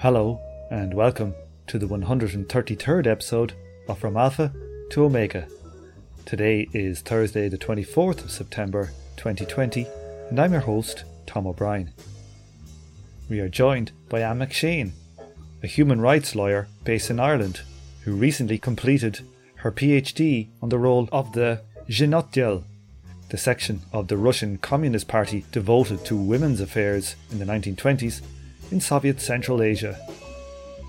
Hello, and welcome to the 133rd episode of From Alpha to Omega. Today is Thursday, the 24th of September 2020, and I'm your host, Tom O'Brien. We are joined by Anne McShane, a human rights lawyer based in Ireland who recently completed her PhD on the role of the Zhenotdel, the section of the Russian Communist Party devoted to women's affairs in the 1920s in Soviet Central Asia.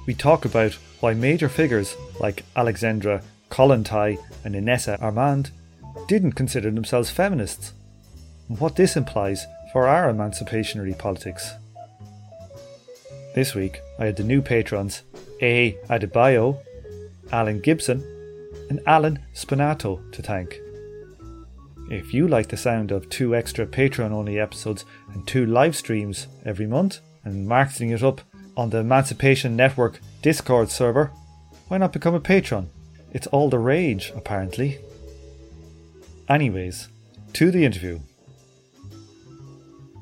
We talk about why major figures like Alexandra Kollontai and Inessa Armand didn't consider themselves feminists, and what this implies for our emancipationary politics. This week, I had the new patrons A. Adebayo, Alan Gibson, and Alan Spinato to thank. If you like the sound of two extra Patreon only episodes and two live streams every month, and marketing it up on the Emancipation Network Discord server, why not become a patron? It's all the rage, apparently. Anyways, to the interview.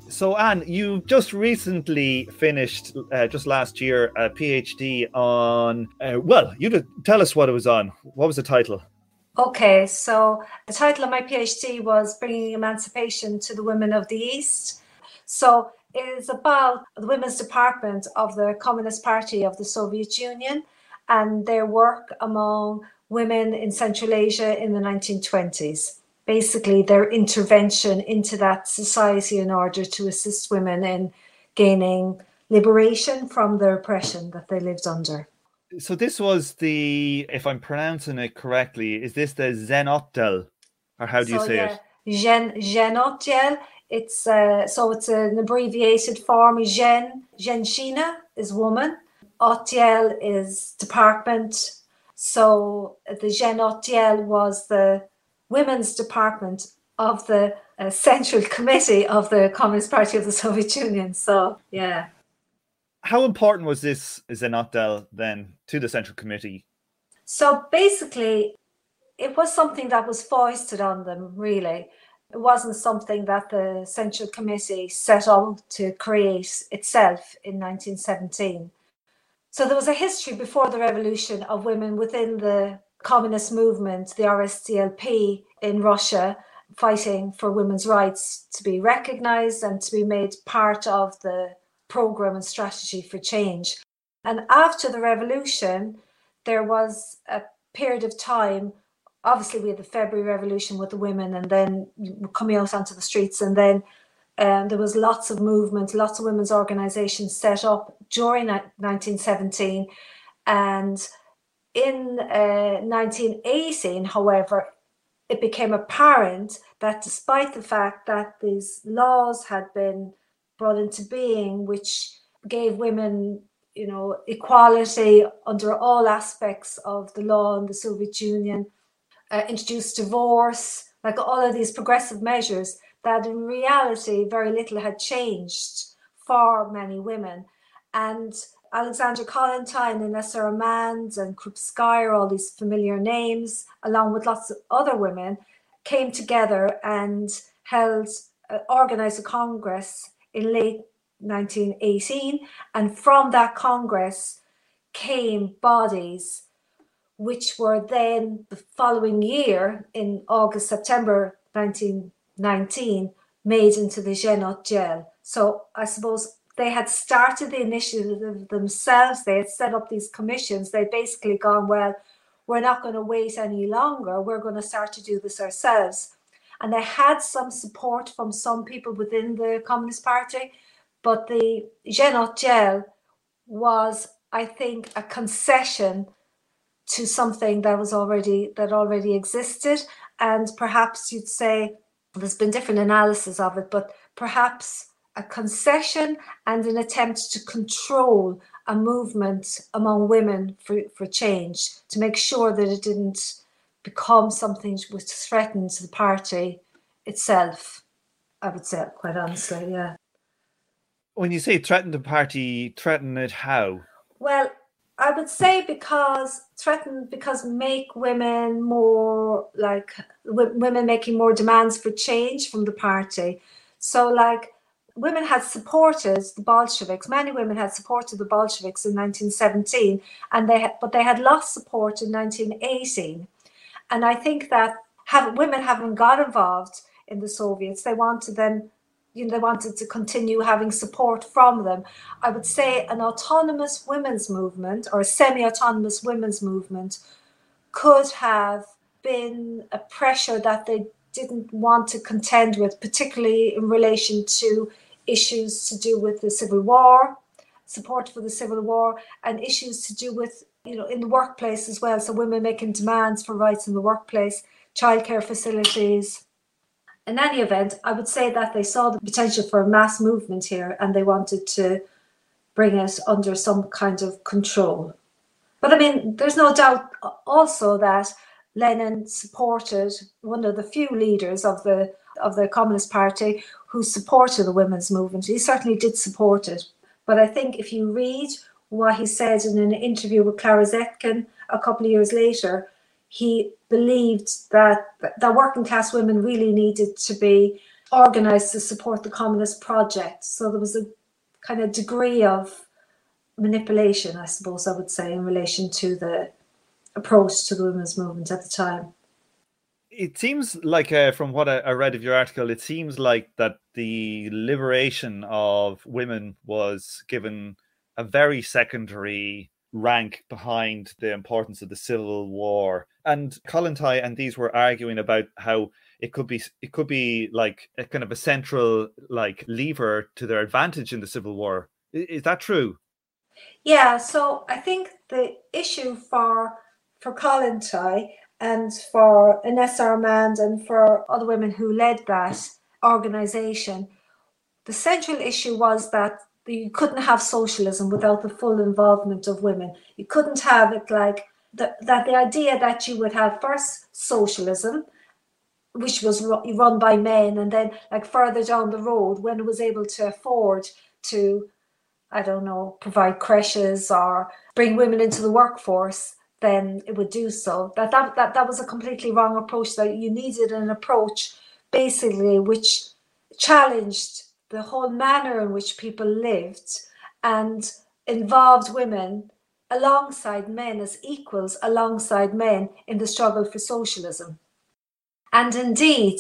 So, Anne, you just recently finished, uh, just last year, a PhD on. Uh, well, you tell us what it was on. What was the title? Okay, so the title of my PhD was Bringing Emancipation to the Women of the East. So it is about the Women's Department of the Communist Party of the Soviet Union and their work among women in Central Asia in the 1920s. Basically, their intervention into that society in order to assist women in gaining liberation from the oppression that they lived under. So, this was the, if I'm pronouncing it correctly, is this the Zhenotdel? Or how do you say yeah, it? Gen, Zhenotdel it's uh, so it's an abbreviated form. Gen Zhenshchina is woman. Otdel is department. So the Zhen Otdel was the women's department of the uh, Central Committee of the Communist Party of the Soviet Union. So yeah. How important was this Zhenotdel then to the Central Committee? So basically, it was something that was foisted on them, really. It wasn't something that the Central Committee set out to create itself in 1917. So there was a history before the revolution of women within the communist movement, the RSDLP in Russia, fighting for women's rights to be recognized and to be made part of the program and strategy for change. And after the revolution, there was a period of time obviously we had the February Revolution with the women, and then coming out onto the streets, and then um, there was lots of movement, lots of women's organisations set up during 1917, and in uh, 1918, however, it became apparent that despite the fact that these laws had been brought into being, which gave women you know equality under all aspects of the law in the Soviet Union uh, introduced divorce, like all of these progressive measures that in reality very little had changed for many women. And Alexandra Kollontai and Inessa Armand and Krupskaya, all these familiar names, along with lots of other women, came together and held, uh, organized a congress in late 1918. And from that congress came bodies which were then the following year in August, September 1919, made into the Zhenotdel. So I suppose they had started the initiative themselves. They had set up these commissions. They'd basically gone, well, we're not going to wait any longer. We're going to start to do this ourselves. And they had some support from some people within the Communist Party, but the Zhenotdel was, I think, a concession to something that was already that already existed. And perhaps you'd say there's been different analysis of it but perhaps a concession and an attempt to control a movement among women for, for change to make sure that it didn't become something which threatened the party itself i would say quite honestly yeah. When you say threaten the party threaten it how? Well I would say because threaten because make women more like w- women making more demands for change from the party. So like women had supported the Bolsheviks. Many women had supported the Bolsheviks in 1917, and they had, but they had lost support in 1918. And I think that have, women having got involved in the Soviets, they wanted them, you know, they wanted to continue having support from them. I would say an autonomous women's movement or a semi-autonomous women's movement could have been a pressure that they didn't want to contend with, particularly in relation to issues to do with the Civil War, support for the Civil War, and issues to do with, you know, in the workplace as well. So women making demands for rights in the workplace, childcare facilities. In any event, I would say that they saw the potential for a mass movement here and they wanted to bring it under some kind of control. But I mean, there's no doubt also that Lenin supported one of the few leaders of the of the Communist Party who supported the women's movement. He certainly did support it. But I think if you read what he said in an interview with Clara Zetkin a couple of years later, he believed that that working class women really needed to be organized to support the communist project. So there was a kind of degree of manipulation, I suppose I would say, in relation to the approach to the women's movement at the time. It seems like, uh, from what I, I read of your article, it seems like that the liberation of women was given a very secondary rank behind the importance of the civil war. And Kollontai and these were arguing about how it could be it could be like a kind of a central like lever to their advantage in the civil war. Is that true? Yeah so i think the issue for for Kollontai and for Inessa Armand and for other women who led that organization, the central issue was that you couldn't have socialism without the full involvement of women. You couldn't have it like the, that the idea that you would have first socialism, which was run by men, and then like further down the road, when it was able to afford to, I don't know, provide creches or bring women into the workforce, then it would do so. That that that, that was a completely wrong approach. That you needed an approach basically which challenged the whole manner in which people lived and involved women alongside men as equals alongside men in the struggle for socialism. And indeed,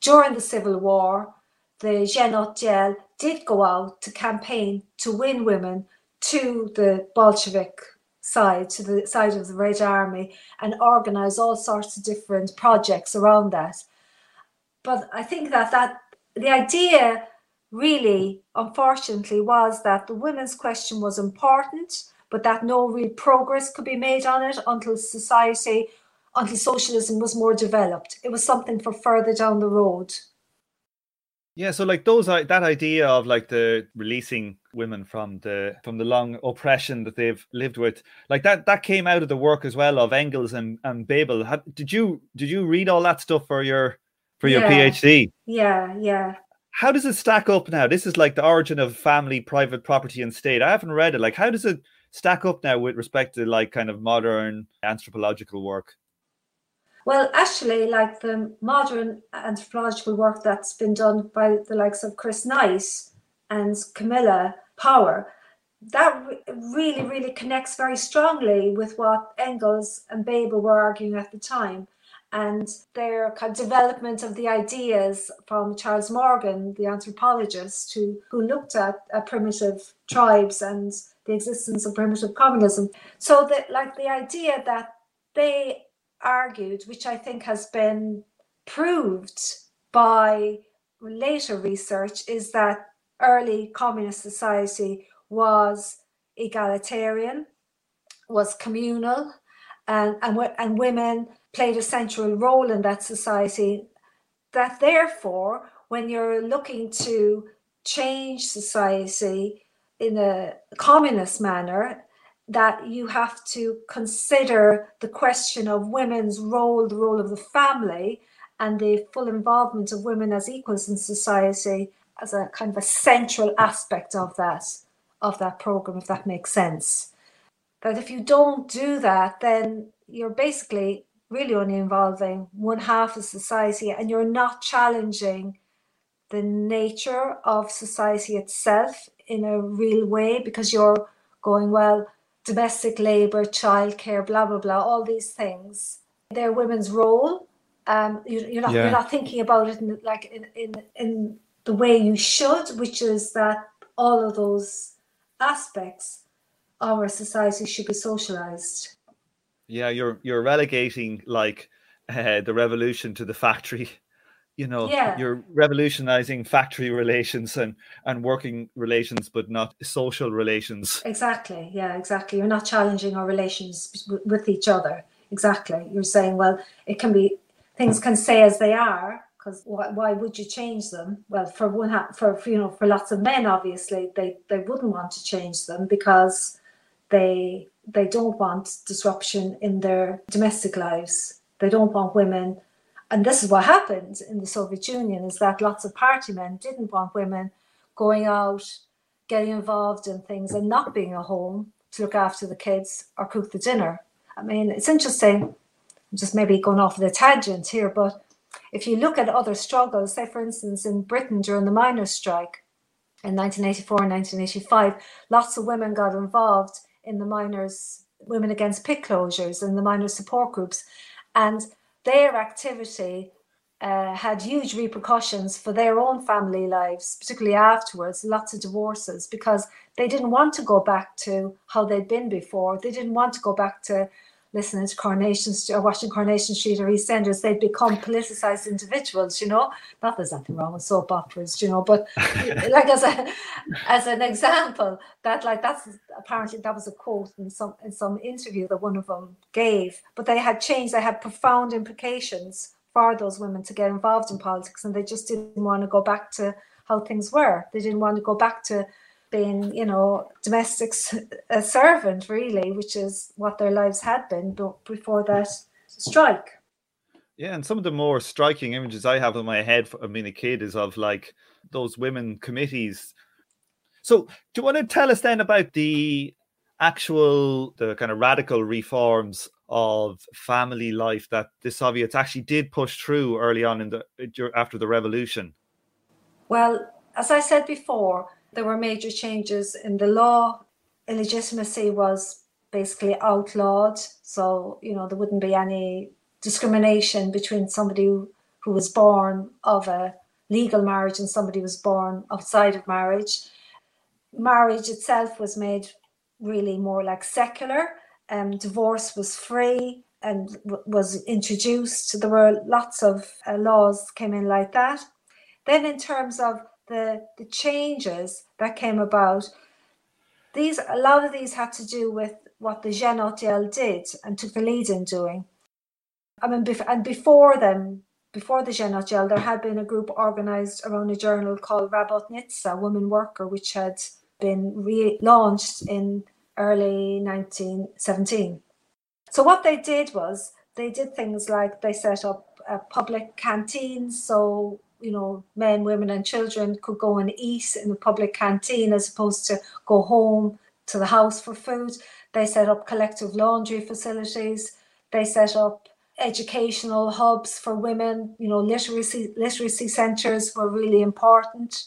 during the Civil War, the Zhen Otdel did go out to campaign to win women to the Bolshevik side, to the side of the Red Army, and organise all sorts of different projects around that. But I think that that the idea really, unfortunately, was that the women's question was important, but that no real progress could be made on it until society, until socialism was more developed. It was something for further down the road. Yeah, so like those uh, that idea of like the releasing women from the from the long oppression that they've lived with, like that that came out of the work as well of Engels and and Bebel. Had, did you did you read all that stuff for your for your yeah. PhD? Yeah, yeah. How does it stack up now? This is like the origin of family, private property, and state. I haven't read it. Like, how does it stack up now with respect to like kind of modern anthropological work? Well, actually, like the modern anthropological work that's been done by the likes of Chris Knight and Camilla Power, that really, really connects very strongly with what Engels and Bebel were arguing at the time. And their kind of development of the ideas from Charles Morgan, the anthropologist who, who looked at, at primitive tribes and the existence of primitive communism. So that like the idea that they argued, which I think has been proved by later research, is that early communist society was egalitarian, was communal, and, and, and women played a central role in that society. That therefore, when you're looking to change society in a communist manner, that you have to consider the question of women's role, the role of the family, and the full involvement of women as equals in society as a kind of a central aspect of that of that program, if that makes sense. That if you don't do that, then you're basically really only involving one half of society and you're not challenging the nature of society itself in a real way because you're going, well, domestic labor, childcare, blah, blah, blah, all these things. They're women's role. Um, you, are not, yeah. you're not thinking about it in, like in, in, in the way you should, which is that all of those aspects of our society should be socialized. Yeah, you're you're relegating like uh, the revolution to the factory you know yeah. you're revolutionizing factory relations and and working relations but not social relations. Exactly. Yeah exactly. You're not challenging our relations with each other. Exactly. You're saying well it can be things can stay as they are because why, why would you change them? Well for one for you know for lots of men obviously they they wouldn't want to change them because they they don't want disruption in their domestic lives they don't want women and this is what happened in the Soviet Union is that lots of party men didn't want women going out, getting involved in things and not being at home to look after the kids or cook the dinner. I mean, it's interesting. I'm just maybe going off the tangent here, but if you look at other struggles, say for instance in Britain during the miners' strike in 1984 and 1985, lots of women got involved in the miners' women against pit closures and the miners' support groups, and their activity uh, had huge repercussions for their own family lives, particularly afterwards, lots of divorces, because they didn't want to go back to how they'd been before. They didn't want to go back to listening to Coronation Street or uh, watching Coronation Street or EastEnders, they'd become politicized individuals, you know. Not there's nothing wrong with soap operas, you know, but like as a as an example, that like that's apparently that was a quote in some in some interview that one of them gave. But they had changed, they had profound implications for those women to get involved in politics and they just didn't want to go back to how things were. They didn't want to go back to being, you know, domestic a servant, really, which is what their lives had been before that strike. Yeah, and some of the more striking images I have in my head of being a kid is of like those women committees. So, do you want to tell us then about the actual, the kind of radical reforms of family life that the Soviets actually did push through early on in the uh, after the revolution? Well, as I said before, there were major changes in the law. Illegitimacy was basically outlawed. So, you know, there wouldn't be any discrimination between somebody who, was born of a legal marriage and somebody who was born outside of marriage. Marriage itself was made really more like secular. Um, divorce was free and w- was introduced. There were lots of uh, laws came in like that. Then, in terms of the, the changes that came about, these a lot of these had to do with what the Jean did and took the lead in doing. I mean, bef- and before them, before the Jean there had been a group organized around a journal called Rabotnitsa, Woman Worker, which had been relaunched in early 1917. So what they did was they did things like they set up a public canteens, so you know, men, women, and children could go and eat in the public canteen as opposed to go home to the house for food. They set up collective laundry facilities. They set up educational hubs for women. You know, literacy literacy centres were really important.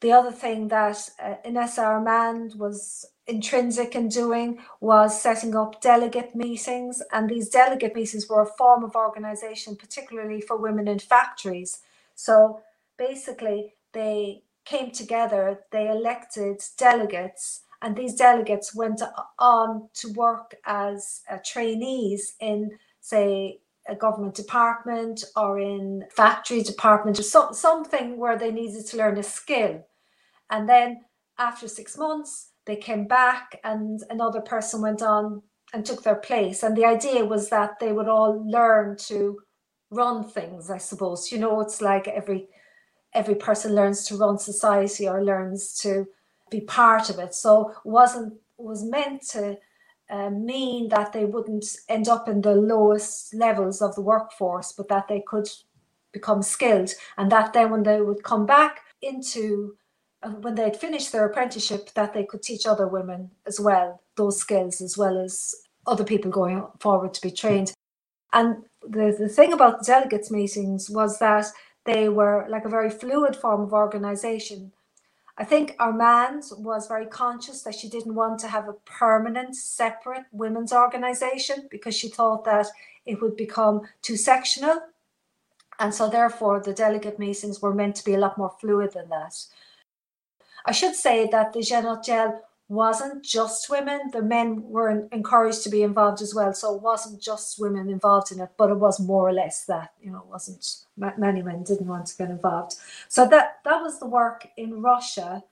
The other thing that uh, Ines Armand was intrinsic in doing was setting up delegate meetings, and these delegate meetings were a form of organisation, particularly for women in factories so basically, they came together, they elected delegates, and these delegates went on to work as uh, trainees in, say, a government department or in factory department or so, something where they needed to learn a skill. And then after six months, they came back and another person went on and took their place. And the idea was that they would all learn to run things i suppose. You know it's like every every person learns to run society or learns to be part of it. So wasn't was meant to uh, mean that they wouldn't end up in the lowest levels of the workforce but that they could become skilled and that then when they would come back into uh, when they'd finished their apprenticeship that they could teach other women as well those skills as well as other people going forward to be trained. And the, the thing about the delegates meetings was that they were like a very fluid form of organization. I think Armand was very conscious that she didn't want to have a permanent, separate women's organization because she thought that it would become too sectional. And so, therefore, the delegate meetings were meant to be a lot more fluid than that. I should say that the Gel wasn't just women. The men were encouraged to be involved as well. So it wasn't just women involved in it, but it was more or less that. You know, it wasn't many men didn't want to get involved. So that that was the work in Russia.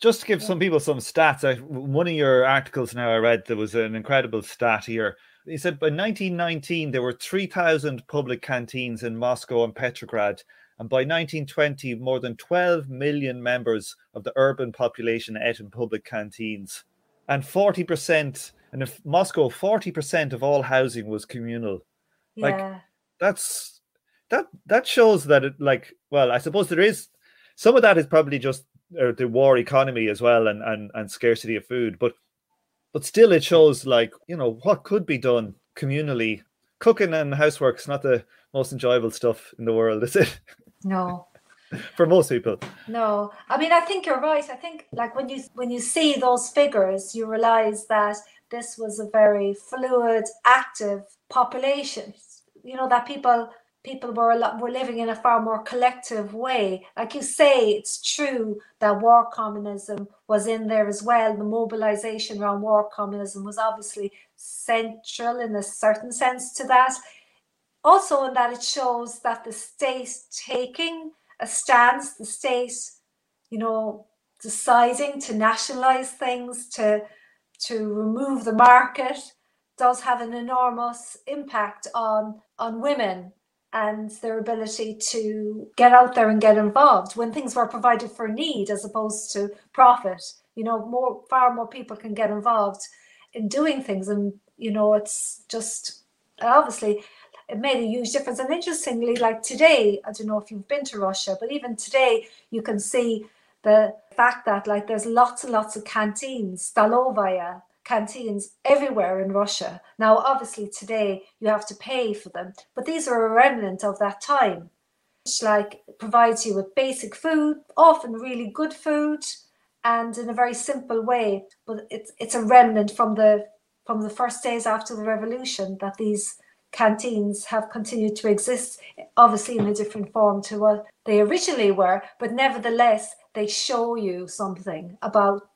Just to give yeah. some people some stats, I, one of your articles now I read there was an incredible stat here. He said by 1919 there were 3,000 public canteens in Moscow and Petrograd, and by 1920, more than 12 million members of the urban population ate in public canteens. And 40%, and in Moscow, 40% of all housing was communal. Yeah. Like, that's, that, that shows that it, like, well, I suppose there is, some of that is probably just uh, the war economy as well and, and, and scarcity of food. But, but still it shows like, you know, what could be done communally. Cooking and housework is not the most enjoyable stuff in the world, is it? No. For most people. No. I mean I think you're right. I think like when you when you see those figures, you realize that this was a very fluid, active population. You know, that people people were a lot, were living in a far more collective way. Like you say, it's true that war communism was in there as well. The mobilization around war communism was obviously central in a certain sense to that also in that it shows that the state taking a stance, the state, you know, deciding to nationalize things, to to remove the market, does have an enormous impact on on women and their ability to get out there and get involved when things were provided for need as opposed to profit. You know, more far more people can get involved in doing things, and you know, it's just obviously it made a huge difference. And interestingly, like today, I don't know if you've been to Russia, but even today, you can see the fact that like there's lots and lots of canteens, stolovaya canteens everywhere in Russia. Now, obviously, today you have to pay for them, but these are a remnant of that time, which like provides you with basic food, often really good food, and in a very simple way. But it's it's a remnant from the from the first days after the revolution that these canteens have continued to exist, obviously in a different form to what they originally were, but nevertheless, they show you something about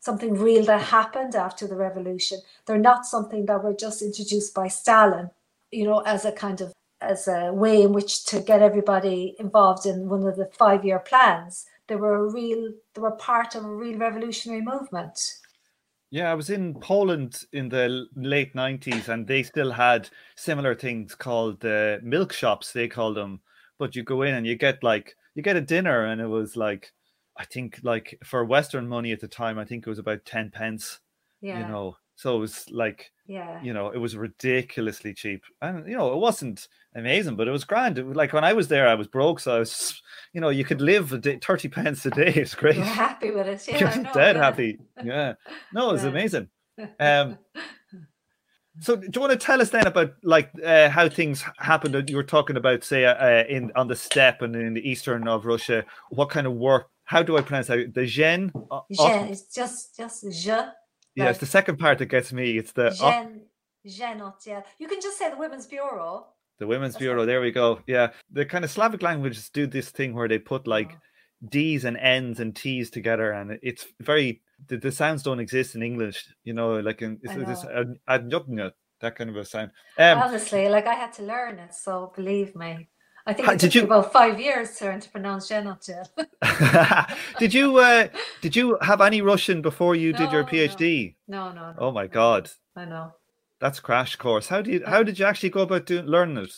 something real that happened after the revolution. They're not something that were just introduced by Stalin, you know, as a kind of as a way in which to get everybody involved in one of the five-year plans. They were a real, they were part of a real revolutionary movement. Yeah, I was in Poland in the late 90s and they still had similar things called uh, milk shops, they called them. But you go in and you get like, you get a dinner and it was like, I think like for Western money at the time, I think it was about 10 pence, yeah. you know. So it was like, yeah, you know, it was ridiculously cheap. And, you know, it wasn't amazing, but it was grand. It was like when I was there, I was broke. So I was, you know, you could live a day, 30 pence a day. It's great. You're happy with it. Yeah. You're dead yeah. happy. Yeah. No, it was yeah. amazing. Um, so do you want to tell us then about like uh, how things happened? You were talking about, say, uh, in on the steppe and in the eastern of Russia. What kind of work? How do I pronounce that? The Gen. Gen. It's just just je. Yeah, it's the second part that gets me. It's the Gen. Genot. Yeah, you can just say the Women's Bureau. The Women's That's Bureau. There we go. Yeah, the kind of Slavic languages do this thing where they put like oh. D's and N's and T's together, and it's very the, the sounds don't exist in English. You know, like in it's, this that kind of a sound. Um, Honestly, like I had to learn it, so believe me. I think it did you about five years to learn to pronounce Genotil. did you uh, did you have any Russian before you no, did your PhD? No, no, no. Oh my god. I know. That's crash course. How do you how did you actually go about doing learning it?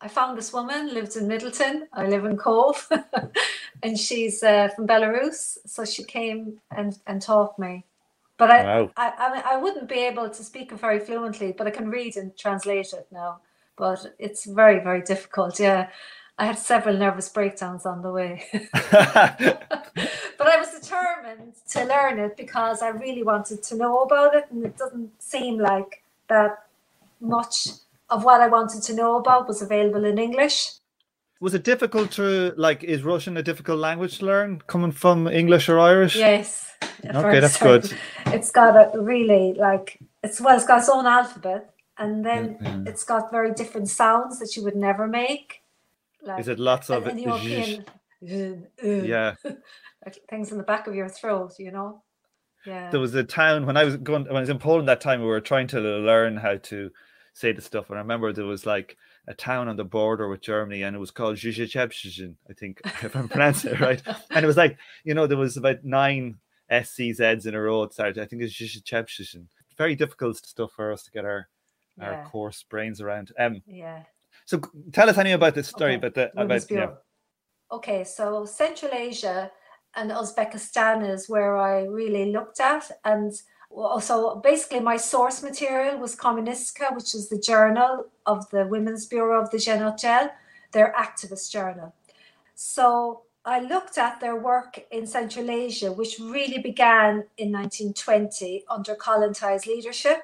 I found this woman lives in Middleton. I live in Cobh, and she's uh, from Belarus. So she came and and taught me. But I, wow. I, I, I wouldn't be able to speak it very fluently, but I can read and translate it now. But it's very, very difficult. Yeah, I had several nervous breakdowns on the way. but I was determined to learn it because I really wanted to know about it, and it doesn't seem like that much of what I wanted to know about was available in English. Was it difficult to like? Is Russian a difficult language to learn, coming from English or Irish? Yes. Okay, that's good. It's got a really like it's well, it's got its own alphabet, and then Yeah, yeah. it's got very different sounds that you would never make. Like, Is it lots of an European, uh, Yeah, like things in the back of your throat, you know? Yeah. there was a town when I was going when I was in Poland that time. We were trying to learn how to say the stuff, and I remember there was like a town on the border with Germany, and it was called Zhizhechebshizhin, I think, if I'm pronouncing it right. And it was like you know there was about nine SCZs in a row. It started. I think it's Zhizhechebshizhin. Very difficult stuff for us to get our our yeah. coarse brains around. Um, yeah. so tell us anything about this story Okay, about the about yeah. Okay, so Central Asia and Uzbekistan is where I really looked at. And so basically, my source material was Kommunistka, which is the journal of the Women's Bureau of the Zhenotdel, their activist journal. So I looked at their work in Central Asia, which really began in 1920 under Kollontais leadership.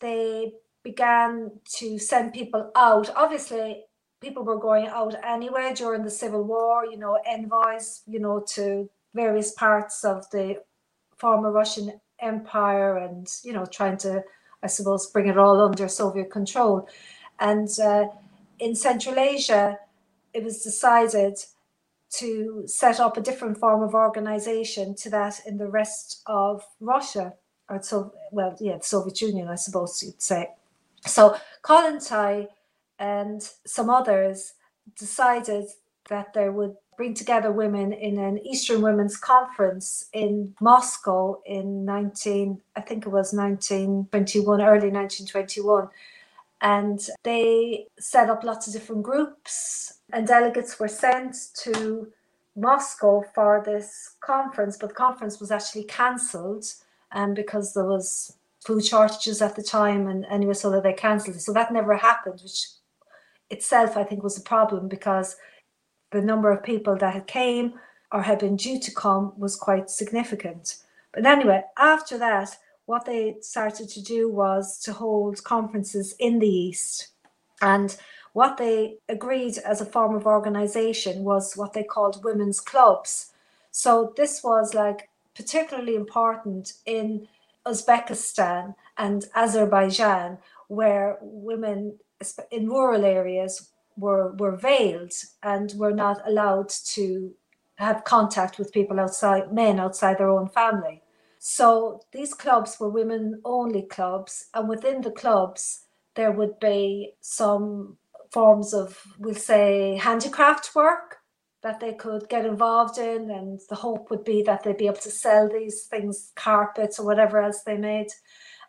They began to send people out. Obviously, people were going out anyway during the Civil War, you know, envoys, you know, to various parts of the former Russian Empire and, you know, trying to, I suppose, bring it all under Soviet control. And uh, in Central Asia, it was decided to set up a different form of organization to that in the rest of Russia, or so, well, yeah, the Soviet Union, I suppose you'd say. So Kollontai and some others decided that they would bring together women in an Eastern Women's Conference in Moscow in 19, I think it was 1921, early 1921. And they set up lots of different groups, and delegates were sent to Moscow for this conference, but the conference was actually cancelled um, because there was food shortages at the time, and anyway, so that they cancelled it. So that never happened, which itself I think was a problem because the number of people that had came or had been due to come was quite significant. But anyway, after that, what they started to do was to hold conferences in the East. And what they agreed as a form of organization was what they called women's clubs. So this was like particularly important in Uzbekistan and Azerbaijan, where women in rural areas were, were veiled and were not allowed to have contact with people outside, men outside their own family. So these clubs were women only clubs, and within the clubs, there would be some forms of, we'll say, handicraft work that they could get involved in. And the hope would be that they'd be able to sell these things, carpets or whatever else they made.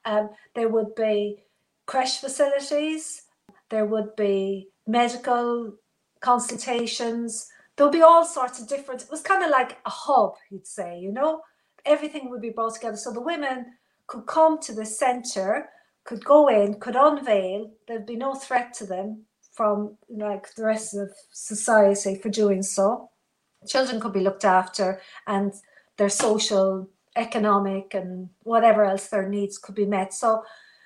Um, there would be creche facilities, there would be medical consultations. There'll be all sorts of different, it was kind of like a hub, you'd say, you know? Everything would be brought together. So the women could come to the centre, could go in, could unveil, there'd be no threat to them from like the rest of society for doing so. Children could be looked after and their social, economic, and whatever else their needs could be met. So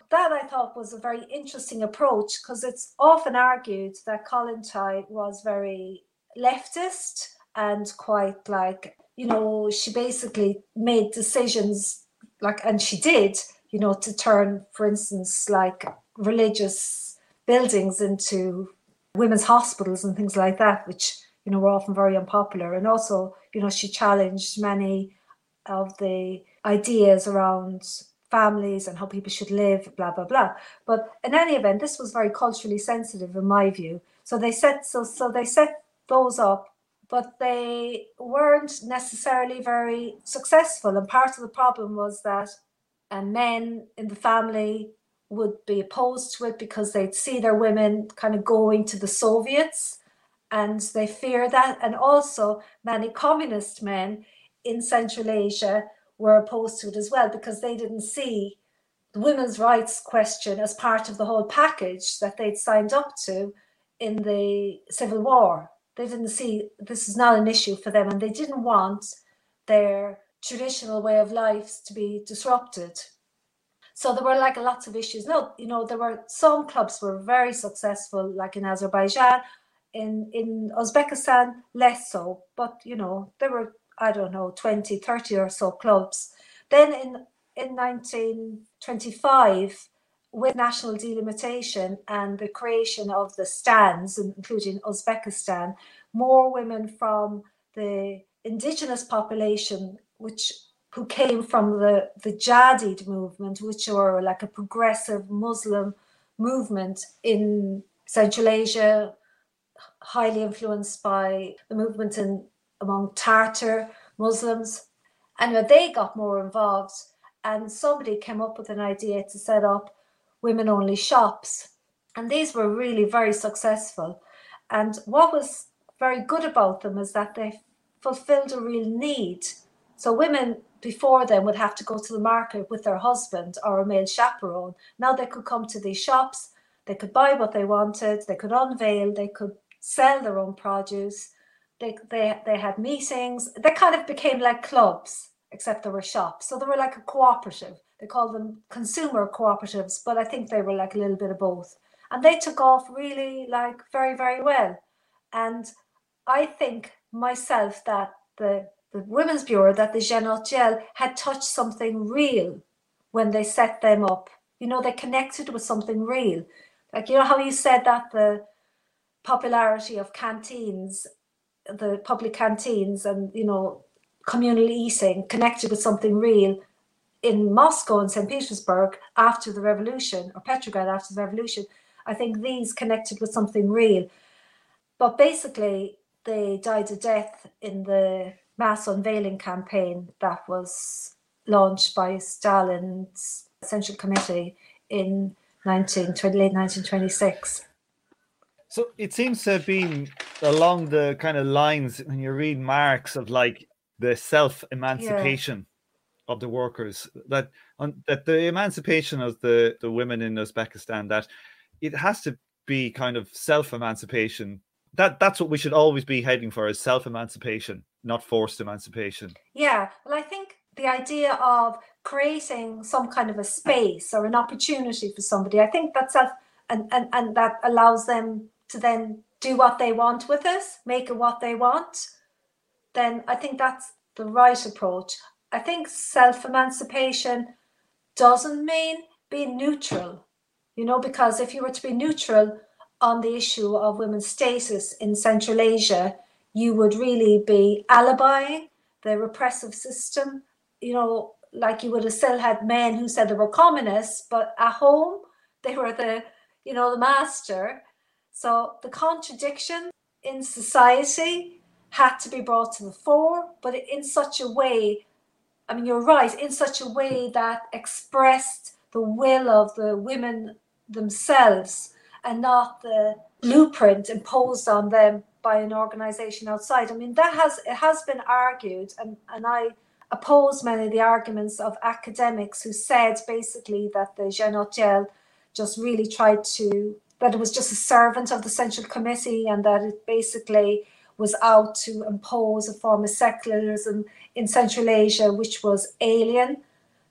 that I thought was a very interesting approach because it's often argued that Kollontai was very leftist and quite like, you know, she basically made decisions like, and she did, you know, to turn, for instance, like religious buildings into women's hospitals and things like that, which, you know, were often very unpopular. And also, you know, she challenged many of the ideas around families and how people should live, blah blah blah. But in any event, this was very culturally sensitive in my view. So they set so so they set those up, but they weren't necessarily very successful. And part of the problem was that and men in the family would be opposed to it because they'd see their women kind of going to the Soviets and they fear that. And also many communist men in Central Asia were opposed to it as well because they didn't see the women's rights question as part of the whole package that they'd signed up to in the Civil War. They didn't see this is not an issue for them and they didn't want their traditional way of life to be disrupted. So there were like lots of issues. No, you know, there were some clubs were very successful, like in Azerbaijan. In in Uzbekistan, less so, but you know, there were I don't know 20, 30 or so clubs. Then in in 1925, with national delimitation and the creation of the stands, including Uzbekistan, more women from the indigenous population, which who came from the, the Jadid movement, which were like a progressive Muslim movement in Central Asia, highly influenced by the movement in among Tartar Muslims. And they got more involved, and somebody came up with an idea to set up women only shops. And these were really very successful. And what was very good about them is that they fulfilled a real need. So women before then would have to go to the market with their husband or a male chaperone. Now they could come to these shops, they could buy what they wanted, they could unveil, they could sell their own produce. They, they, they had meetings. They kind of became like clubs, except they were shops. So they were like a cooperative. They called them consumer cooperatives, but I think they were like a little bit of both. And they took off really like very, very well. And I think myself that the the Women's Bureau that the Gel had touched something real when they set them up. You know, they connected with something real. Like, you know how you said that the popularity of canteens, the public canteens and, you know, communal eating connected with something real in Moscow and St. Petersburg after the revolution, or Petrograd after the revolution. I think these connected with something real. But basically, they died a death in the mass unveiling campaign that was launched by Stalin's Central Committee in 1920, late 1926. So it seems to have been along the kind of lines when you read Marx of like the self emancipation yeah. of the workers that on, that the emancipation of the the women in Uzbekistan that it has to be kind of self emancipation that that's what we should always be heading for is self emancipation not forced emancipation. Yeah, well, I think the idea of creating some kind of a space or an opportunity for somebody, I think that's a, and, and, and that allows them to then do what they want with it, make it what they want, then I think that's the right approach. I think self emancipation doesn't mean being neutral, you know, because if you were to be neutral on the issue of women's status in Central Asia, you would really be alibying the repressive system. You know, like you would have still had men who said they were communists, but at home they were the, you know, the master. So the contradiction in society had to be brought to the fore, but in such a way, I mean, you're right, in such a way that expressed the will of the women themselves and not the blueprint imposed on them by an organization outside. I mean, that has it has been argued, and, and I oppose many of the arguments of academics who said basically that the Gel just really tried to that it was just a servant of the Central Committee and that it basically was out to impose a form of secularism in Central Asia, which was alien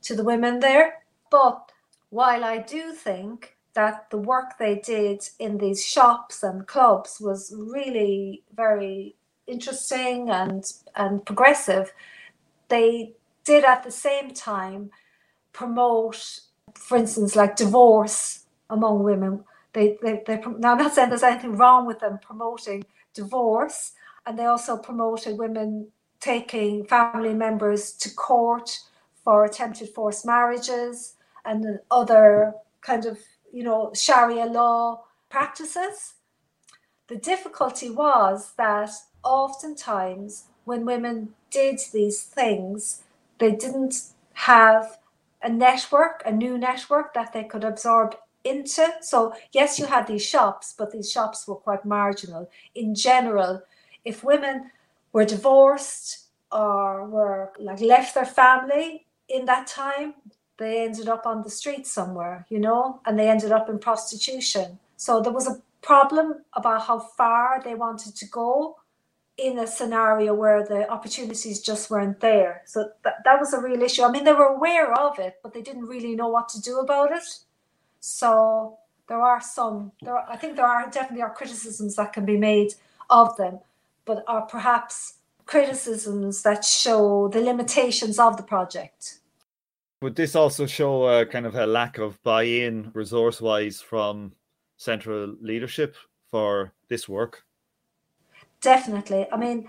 to the women there. But while I do think that the work they did in these shops and clubs was really very interesting and and progressive. They did at the same time promote for instance like divorce among women. They, they, they now I'm not saying there's anything wrong with them promoting divorce and they also promoted women taking family members to court for attempted forced marriages and other kind of you know, Sharia law practices. The difficulty was that oftentimes when women did these things, they didn't have a network, a new network that they could absorb into. So, yes, you had these shops, but these shops were quite marginal. In general, if women were divorced or were like left their family in that time, they ended up on the street somewhere, you know, and they ended up in prostitution. So there was a problem about how far they wanted to go in a scenario where the opportunities just weren't there. So that, that was a real issue. I mean, they were aware of it, but they didn't really know what to do about it. So there are some. There, are, I think there are definitely are criticisms that can be made of them, but are perhaps criticisms that show the limitations of the project. Would this also show a kind of a lack of buy-in, resource-wise, from central leadership for this work? Definitely. I mean,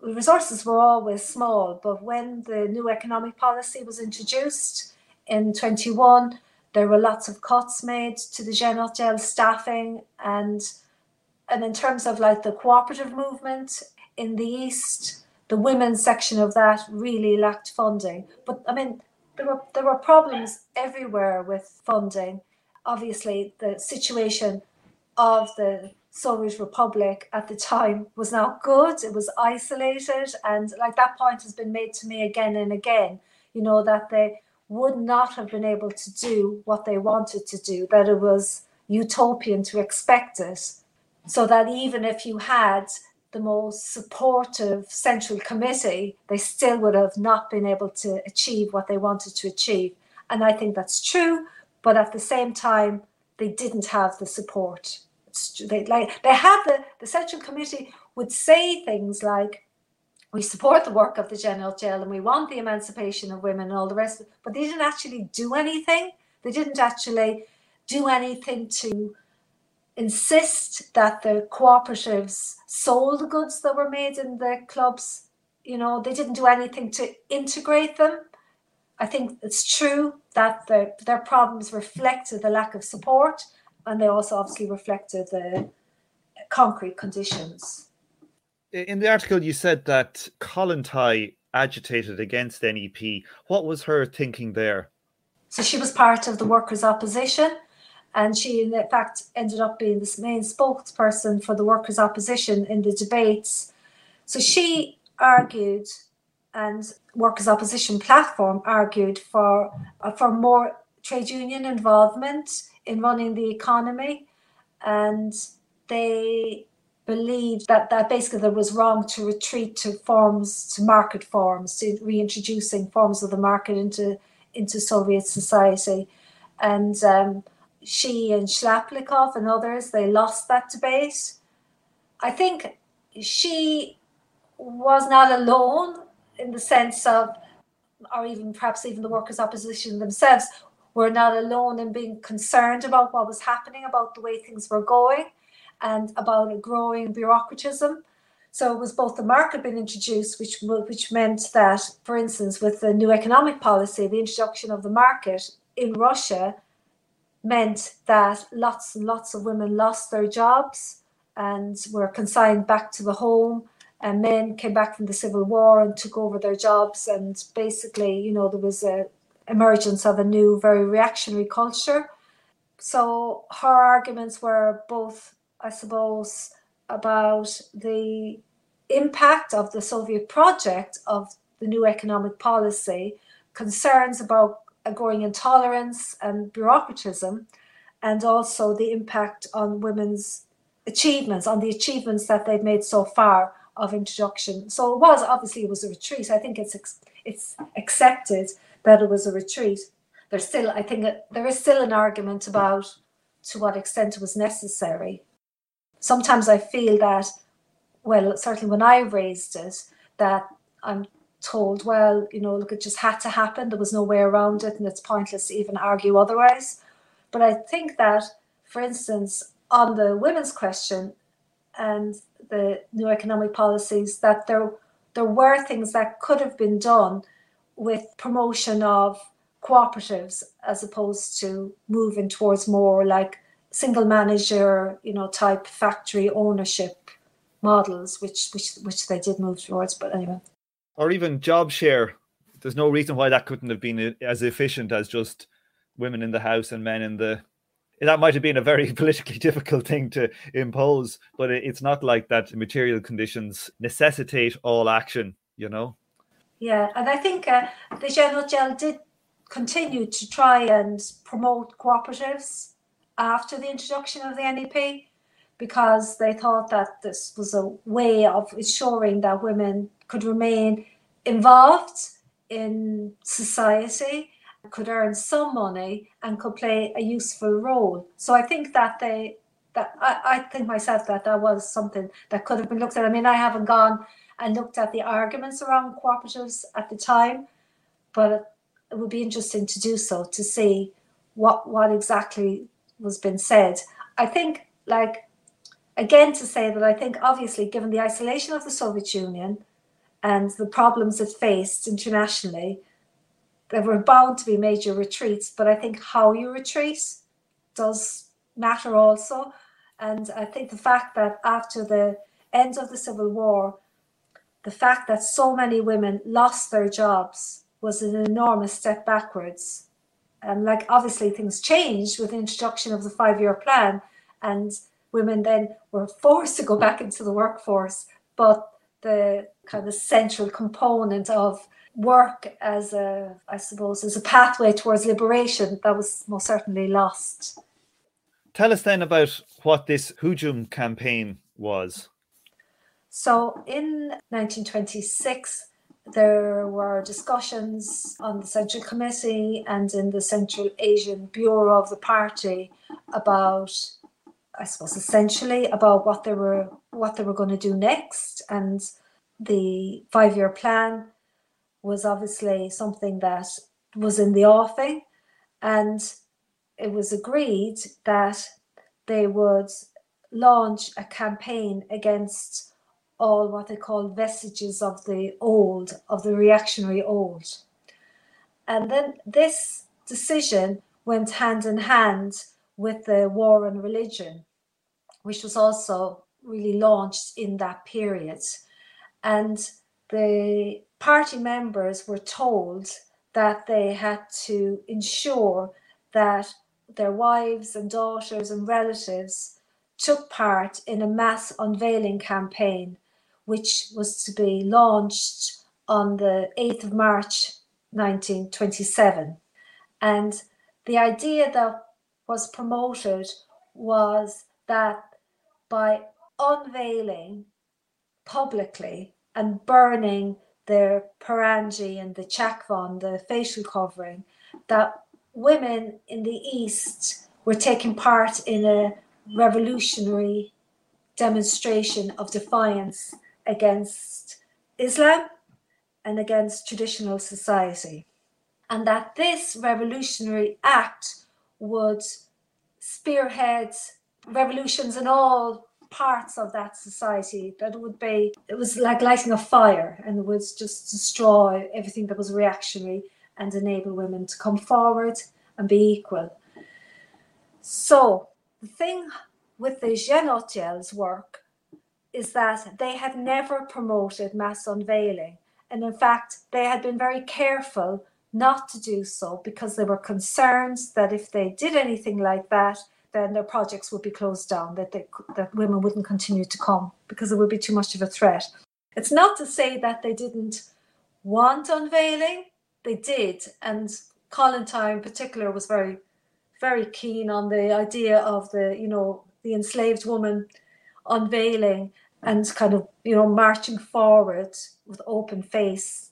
resources were always small, but when the new economic policy was introduced in 21, there were lots of cuts made to the Gel staffing and and in terms of like the cooperative movement in the east, the women's section of that really lacked funding. But I mean, there were there were problems everywhere with funding. Obviously, the situation of the Soviet Republic at the time was not good. It was isolated, and like that point has been made to me again and again. You know that they would not have been able to do what they wanted to do. That it was utopian to expect it. So that even if you had the most supportive central committee, they still would have not been able to achieve what they wanted to achieve. And I think that's true, but at the same time, they didn't have the support they like they had the the central committee would say things like we support the work of the Zhenotdel and we want the emancipation of women and all the rest but they didn't actually do anything they didn't actually do anything to insist that the cooperatives sold the goods that were made in the clubs you know they didn't do anything to integrate them i think it's true that the, their problems reflected the lack of support and they also obviously reflected the concrete conditions. In the article, you said that Kollontai agitated against NEP. What was her thinking there? So she was part of the workers' opposition, and she, in fact, ended up being the main spokesperson for the workers' opposition in the debates. So she argued, and workers' opposition platform argued for uh, for more trade union involvement in running the economy, and they believed that that basically there was wrong to retreat to forms to market forms to reintroducing forms of the market into into Soviet society, and um, she and Shlyapnikov and others they lost that debate. I think she was not alone in the sense of, or even perhaps even the workers' opposition themselves were not alone in being concerned about what was happening, about the way things were going, and about a growing bureaucratism. So it was both the market being introduced, which which meant that, for instance, with the new economic policy, the introduction of the market in Russia meant that lots and lots of women lost their jobs and were consigned back to the home. And men came back from the civil war and took over their jobs. And basically, you know, there was a emergence of a new, very reactionary culture. So her arguments were both, I suppose, about the impact of the Soviet project of the new economic policy, concerns about growing intolerance and bureaucratism, and also the impact on women's achievements, on the achievements that they've made so far of introduction. So it was obviously it was a retreat. I think it's it's accepted that it was a retreat. There's still, I think, there is still an argument about to what extent it was necessary. Sometimes I feel that, well, certainly when I raised it, that I'm told, well, you know, look, it just had to happen. There was no way around it, and it's pointless to even argue otherwise. But I think that, for instance, on the women's question and the new economic policies, that there there were things that could have been done with promotion of cooperatives as opposed to moving towards more like single manager, you know, type factory ownership models, which which which they did move towards. But anyway, or even job share. There's no reason why that couldn't have been as efficient as just women in the house and men in the. That might have been a very politically difficult thing to impose, but it's not like that. Material conditions necessitate all action. You know. Yeah, and I think uh, the Zhenotdel did continue to try and promote cooperatives after the introduction of the NEP because they thought that this was a way of ensuring that women could remain involved in society could earn some money and could play a useful role. So I think that they that I, I think myself that that was something that could have been looked at. I mean, I haven't gone and looked at the arguments around cooperatives at the time, but it would be interesting to do so to see what what exactly was being said. I think, like again, to say that I think obviously, given the isolation of the Soviet Union and the problems it faced internationally, there were bound to be major retreats. But I think how you retreat does matter also. And I think the fact that after the end of the Civil War, the fact that so many women lost their jobs was an enormous step backwards. And like obviously things changed with the introduction of the five-year plan, and women then were forced to go back into the workforce. But the kind of central component of work as a, I suppose, as a pathway towards liberation, that was most certainly lost. Tell us then about what this Hujum campaign was. So in 1926, there were discussions on the Central Committee and in the Central Asian Bureau of the party about, I suppose, essentially about what they were what they were going to do next, and the five-year plan was obviously something that was in the offing, and it was agreed that they would launch a campaign against all what they call vestiges of the old, of the reactionary old. And then this decision went hand in hand with the war on religion, which was also really launched in that period. And the party members were told that they had to ensure that their wives and daughters and relatives took part in a mass unveiling campaign which was to be launched on the 8th of March 1927. And the idea that was promoted was that by unveiling publicly and burning the parangi and the chakvan, the facial covering, that women in the East were taking part in a revolutionary demonstration of defiance against Islam and against traditional society. And that this revolutionary act would spearhead revolutions in all parts of that society that would be it was like lighting a fire and it would just destroy everything that was reactionary and enable women to come forward and be equal so the thing with the Zhenotdel's work is that they had never promoted mass unveiling. And in fact, they had been very careful not to do so because they were concerned that if they did anything like that, then their projects would be closed down, that they, that women wouldn't continue to come because it would be too much of a threat. It's not to say that they didn't want unveiling, they did. And Kollontai in particular was very, very keen on the idea of the, you know, the enslaved woman unveiling and kind of you know marching forward with open face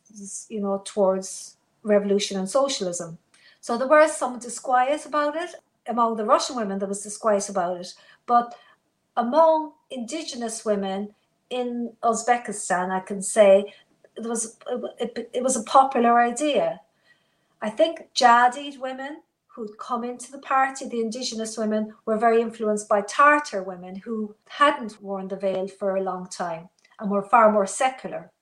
you know towards revolution and socialism so there was some disquiet about it among the russian women there was disquiet about it but among indigenous women in uzbekistan i can say it was it, it was a popular idea i think jadid women who'd come into the party, the indigenous women, were very influenced by Tatar women who hadn't worn the veil for a long time and were far more secular.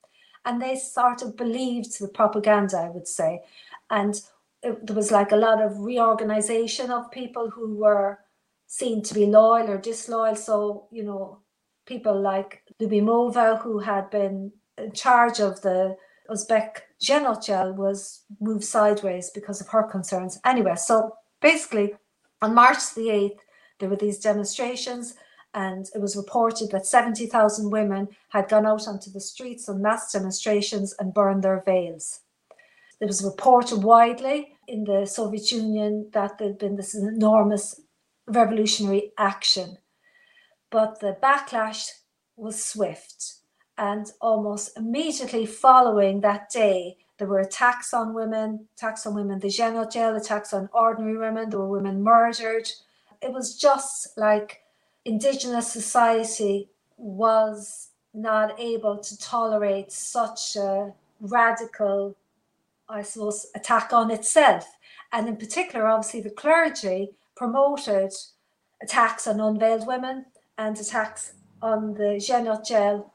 And they sort of believed the propaganda, I would say. And it, there was like a lot of reorganization of people who were seen to be loyal or disloyal. So, you know, people like Lubimova, who had been in charge of the Uzbek Zhenotdel was moved sideways because of her concerns. Anyway, so basically, on March the 8th, there were these demonstrations, and it was reported that 70,000 women had gone out onto the streets on mass demonstrations and burned their veils. It was reported widely in the Soviet Union that there had been this enormous revolutionary action. But the backlash was swift and almost immediately following that day, There were attacks on women, attacks on women, the Zhenotdel, attacks on ordinary women. There were women murdered. It was just like indigenous society was not able to tolerate such a radical, I suppose, attack on itself. And in particular, obviously, the clergy promoted attacks on unveiled women and attacks on the Zhenotdel.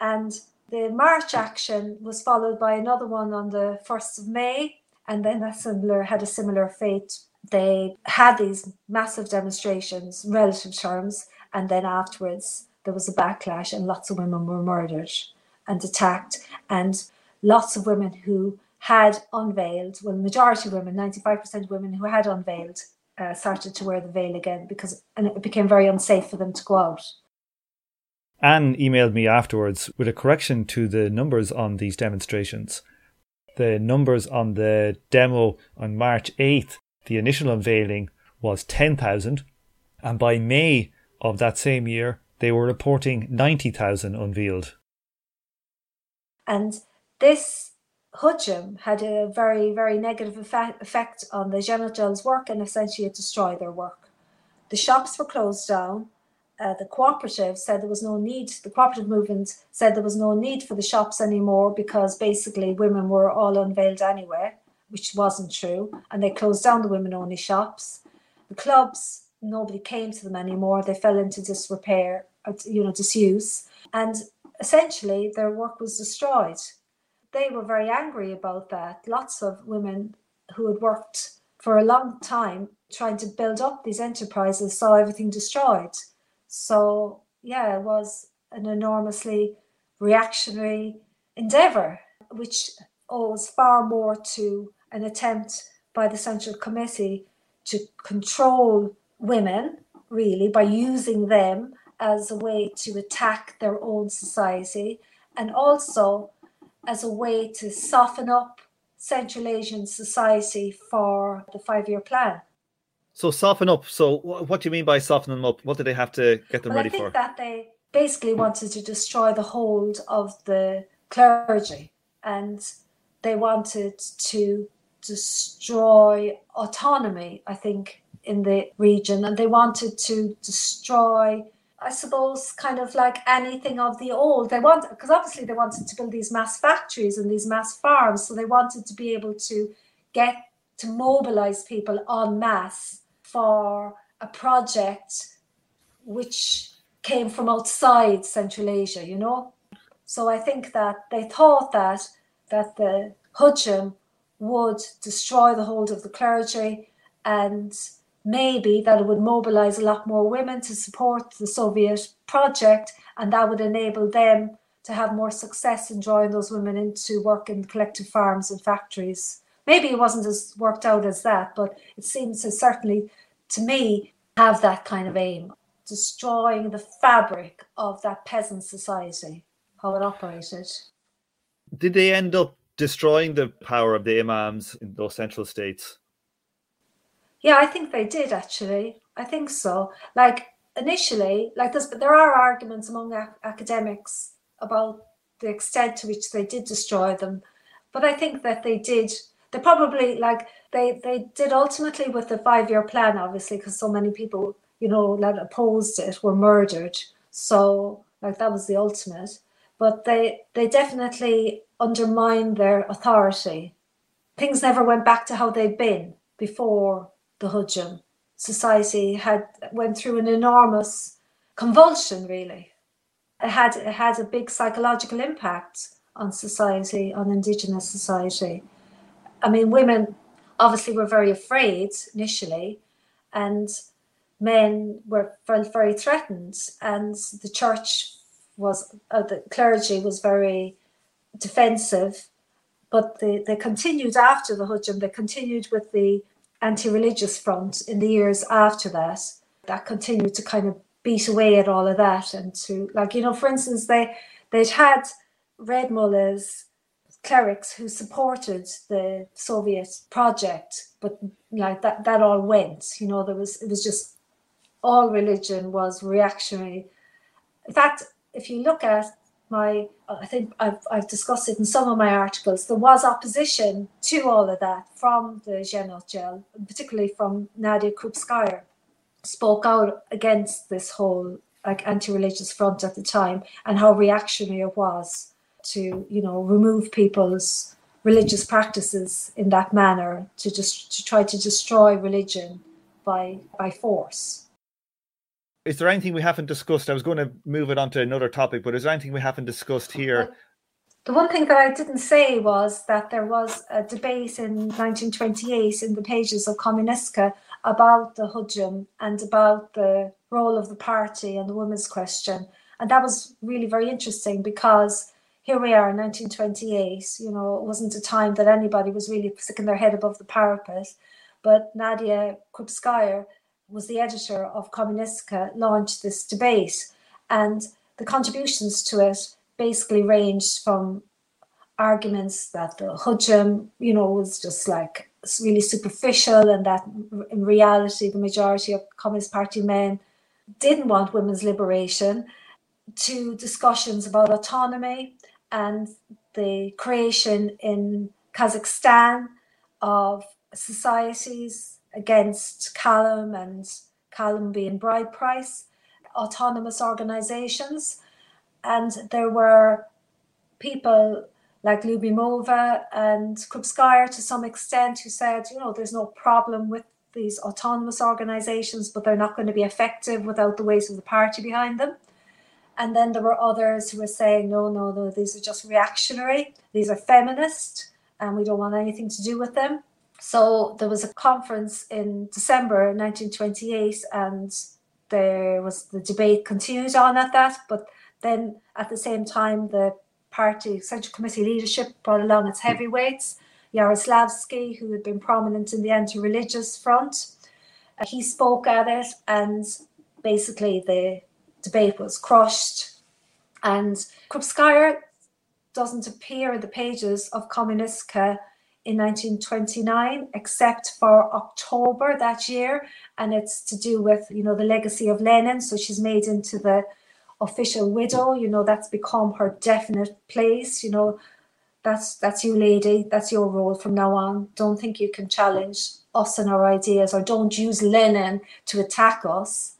And the March action was followed by another one on the 1st of May, and then a similar had a similar fate. They had these massive demonstrations, relative terms, and then afterwards there was a backlash, and lots of women were murdered and attacked, and lots of women who had unveiled, well, majority of women, 95% of women who had unveiled, uh, started to wear the veil again because and it became very unsafe for them to go out. Anne emailed me afterwards with a correction to the numbers on these demonstrations. The numbers on the demo on March 8th, the initial unveiling was 10,000, and by May of that same year, they were reporting 90,000 unveiled. And this Hujum had a very, very negative effect on the Zhenotdel's work and essentially it destroyed their work. The shops were closed down. Uh, the cooperative said there was no need, the cooperative movement said there was no need for the shops anymore because basically women were all unveiled anyway, which wasn't true. And they closed down the women only shops. The clubs, nobody came to them anymore. They fell into disrepair, uh, you know, disuse. And essentially their work was destroyed they were very angry about that. Lots of women who had worked for a long time trying to build up these enterprises saw everything destroyed. So, yeah, it was an enormously reactionary endeavour, which owes far more to an attempt by the Central Committee to control women, really, by using them as a way to attack their own society and also as a way to soften up Central Asian society for the five year plan. So soften up. So what do you mean by soften them up? What do they have to get them well, ready I think for? That they basically wanted to destroy the hold of the clergy, and they wanted to destroy autonomy. I think in the region, and they wanted to destroy I suppose, kind of like anything of the old. They want because obviously they wanted to build these mass factories and these mass farms, so they wanted to be able to get to mobilize people en masse for a project which came from outside Central Asia, you know. So I think that they thought that that the Hujum would destroy the hold of the clergy and maybe that it would mobilize a lot more women to support the Soviet project, and that would enable them to have more success in drawing those women into work in collective farms and factories. Maybe it wasn't as worked out as that, but it seems to certainly, to me, have that kind of aim destroying the fabric of that peasant society, how it operated. Did they end up destroying the power of the imams in those central states? Yeah, I think they did actually. I think so. Like initially, like there's, there are arguments among ac- academics about the extent to which they did destroy them, but I think that they did. They probably like they they did ultimately with the five year plan, obviously, because so many people you know that opposed it were murdered. So like that was the ultimate. But they they definitely undermined their authority. Things never went back to how they'd been before the Hujum. Society had went through an enormous convulsion, really. It had, it had a big psychological impact on society, on Indigenous society. I mean, women obviously were very afraid initially, and men were felt very threatened, and the church was, uh, the clergy was very defensive. But they, they continued after the Hujum, they continued with the anti-religious front in the years after that. That continued to kind of beat away at all of that and to like you know for instance they they'd had red mullahs clerics who supported the soviet project but like that that all went. You know there was it was just all religion was reactionary. In fact if you look at my I think I've, I've discussed it in some of my articles. There was opposition to all of that from the Zhenotdel, particularly from Nadia Krupskaya, spoke out against this whole like anti-religious front at the time and how reactionary it was to you know remove people's religious practices in that manner to just to try to destroy religion by by force is there anything we haven't discussed? I was going to move it on to another topic, but is there anything we haven't discussed here? The one thing that I didn't say was that there was a debate in 1928 in the pages of Kommunistka about the Hujum and about the role of the party and the women's question. And that was really very interesting because here we are in 1928. You know, it wasn't a time that anybody was really sticking their head above the parapet. But Nadia Krupskaya was the editor of Kommunistka, launched this debate. And the contributions to it basically ranged from arguments that the Hujum, you know, was just like really superficial and that in reality the majority of Communist Party men didn't want women's liberation to discussions about autonomy and the creation in Kazakhstan of societies against Callum and Columbian bride price, autonomous organizations. And there were people like Lubimova and Krupskaya to some extent who said, you know, there's no problem with these autonomous organizations, but they're not going to be effective without the weight of the party behind them. And then there were others who were saying, no, no, no, these are just reactionary, these are feminist, and we don't want anything to do with them. So there was a conference in December 1928, and there was the debate continued on at that. But then at the same time, the party central committee leadership brought along its heavyweights. Yaroslavsky, who had been prominent in the anti-religious front, uh, he spoke at it, and basically the debate was crushed. And Krupskaya doesn't appear in the pages of Kommunistka in 1929, except for October that year, and it's to do with you know the legacy of Lenin. So she's made into the official widow. You know that's become her definite place. You know that's that's you, lady. That's your role from now on. Don't think you can challenge us and our ideas, or don't use Lenin to attack us.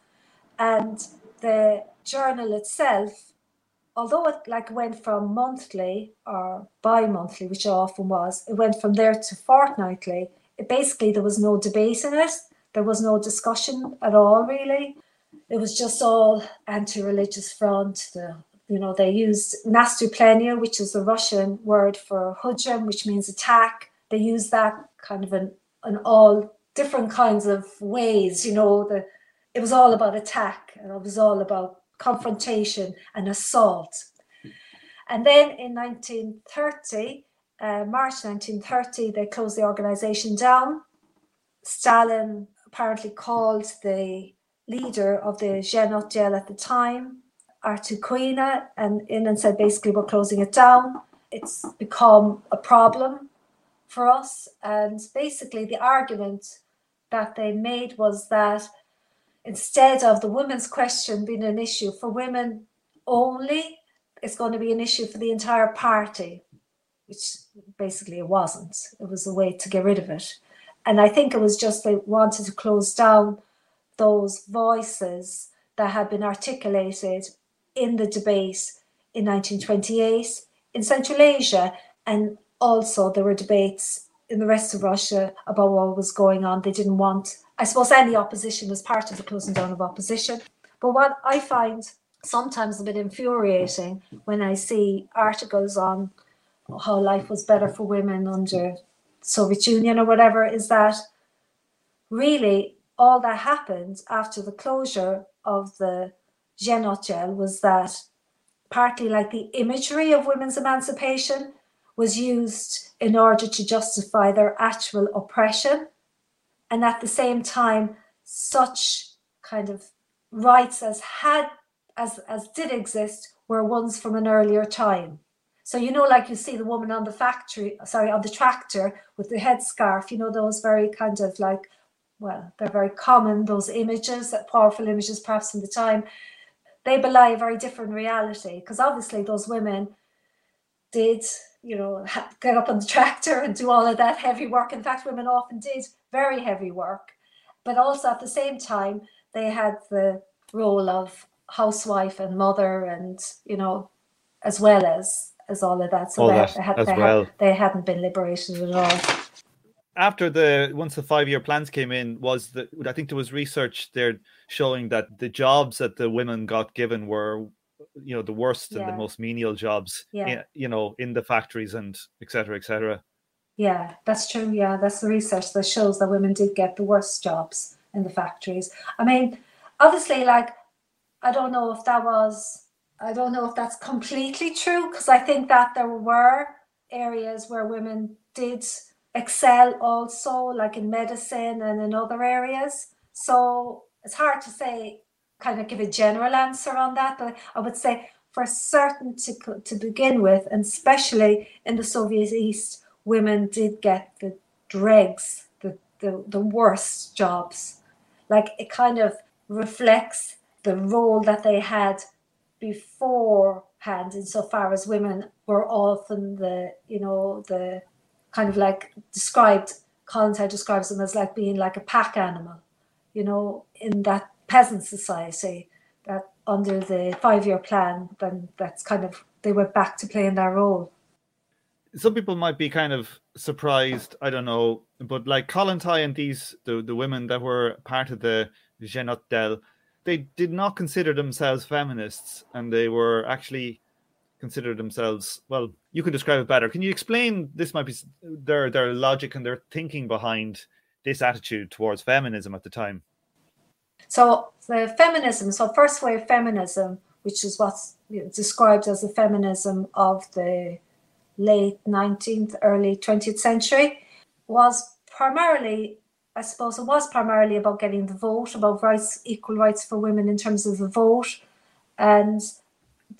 And the journal itself although it like went from monthly or bi-monthly, which it often was, it went from there to fortnightly. It basically there was no debate in it. There was no discussion at all, really. It was just all anti-religious front. The you know they used nastuplenia, which is the Russian word for hujum, which means attack. They used that kind of in, in all different kinds of ways. You know, the it was all about attack, and it was all about confrontation and assault. And then in 1930, uh, March 1930, they closed the organization down. Stalin apparently called the leader of the Zhenotdel at the time, Artyukhina, and in and said basically we're closing it down. It's become a problem for us. And basically the argument that they made was that instead of the women's question being an issue for women only, it's going to be an issue for the entire party, which basically it wasn't. It was a way to get rid of it. And I think it was just they wanted to close down those voices that had been articulated in the debate in 1928 in Central Asia. And also there were debates in the rest of Russia about what was going on. They didn't want I suppose any opposition was part of the closing down of opposition. But what I find sometimes a bit infuriating when I see articles on how life was better for women under Soviet Union or whatever is that really all that happened after the closure of the Zhenotdel was that partly like the imagery of women's emancipation was used in order to justify their actual oppression and at the same time such kind of rights as had as as did exist were ones from an earlier time. So you know like you see the woman on the factory sorry on the tractor with the headscarf you know those very kind of like well they're very common those images that powerful images perhaps from the time. They belie a very different reality because obviously those women did you know get up on the tractor and do all of that heavy work. In fact women often did very heavy work but also at the same time they had the role of housewife and mother and you know as well as as all of that so all they, that they, had, as they, well. had, they hadn't been liberated at all after the once the five year plans came in was that i think there was research there showing that the jobs that the women got given were you know the worst and the most menial jobs Yeah. in, you know in the factories and etc etc Yeah, that's true. Yeah, that's the research that shows that women did get the worst jobs in the factories. I mean, obviously, like, I don't know if that was, I don't know if that's completely true because I think that there were areas where women did excel also, like in medicine and in other areas. So it's hard to say, kind of give a general answer on that, but I would say for certain to, to begin with, and especially in the Soviet East, women did get the dregs, the, the, the worst jobs. Like it kind of reflects the role that they had beforehand, insofar as women were often the, you know, the kind of like described, Kollontai describes them as like being like a pack animal, you know, in that peasant society that under the five year plan, then that's kind of, they went back to playing their role. Some people might be kind of surprised i don't know but like Kollontai and these the, the women that were part of the Zhenotdel, they did not consider themselves feminists and they were actually considered themselves well you can describe it better. Can you explain this might be their their logic and their thinking behind this attitude towards feminism at the time? So the feminism, so first wave feminism, which is what's described as the feminism of the late 19th, early 20th century, was primarily, I suppose it was primarily about getting the vote, about rights, equal rights for women in terms of the vote. And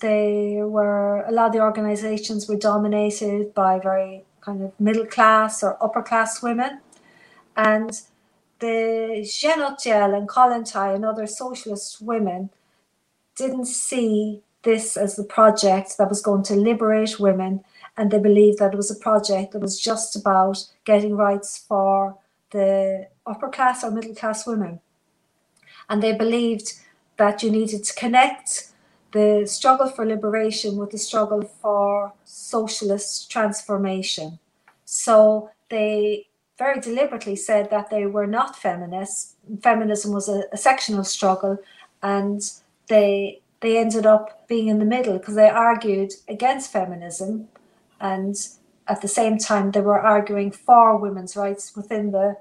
they were, a lot of the organizations were dominated by very kind of middle class or upper class women. And the Zhenotdel and Kollontai and other socialist women didn't see this as the project that was going to liberate women, and they believed that it was a project that was just about getting rights for the upper class or middle class women. And they believed that you needed to connect the struggle for liberation with the struggle for socialist transformation. So they very deliberately said that they were not feminists. Feminism was a, a sectional struggle, and they they ended up being in the middle because they argued against feminism, and at the same time they were arguing for women's rights within the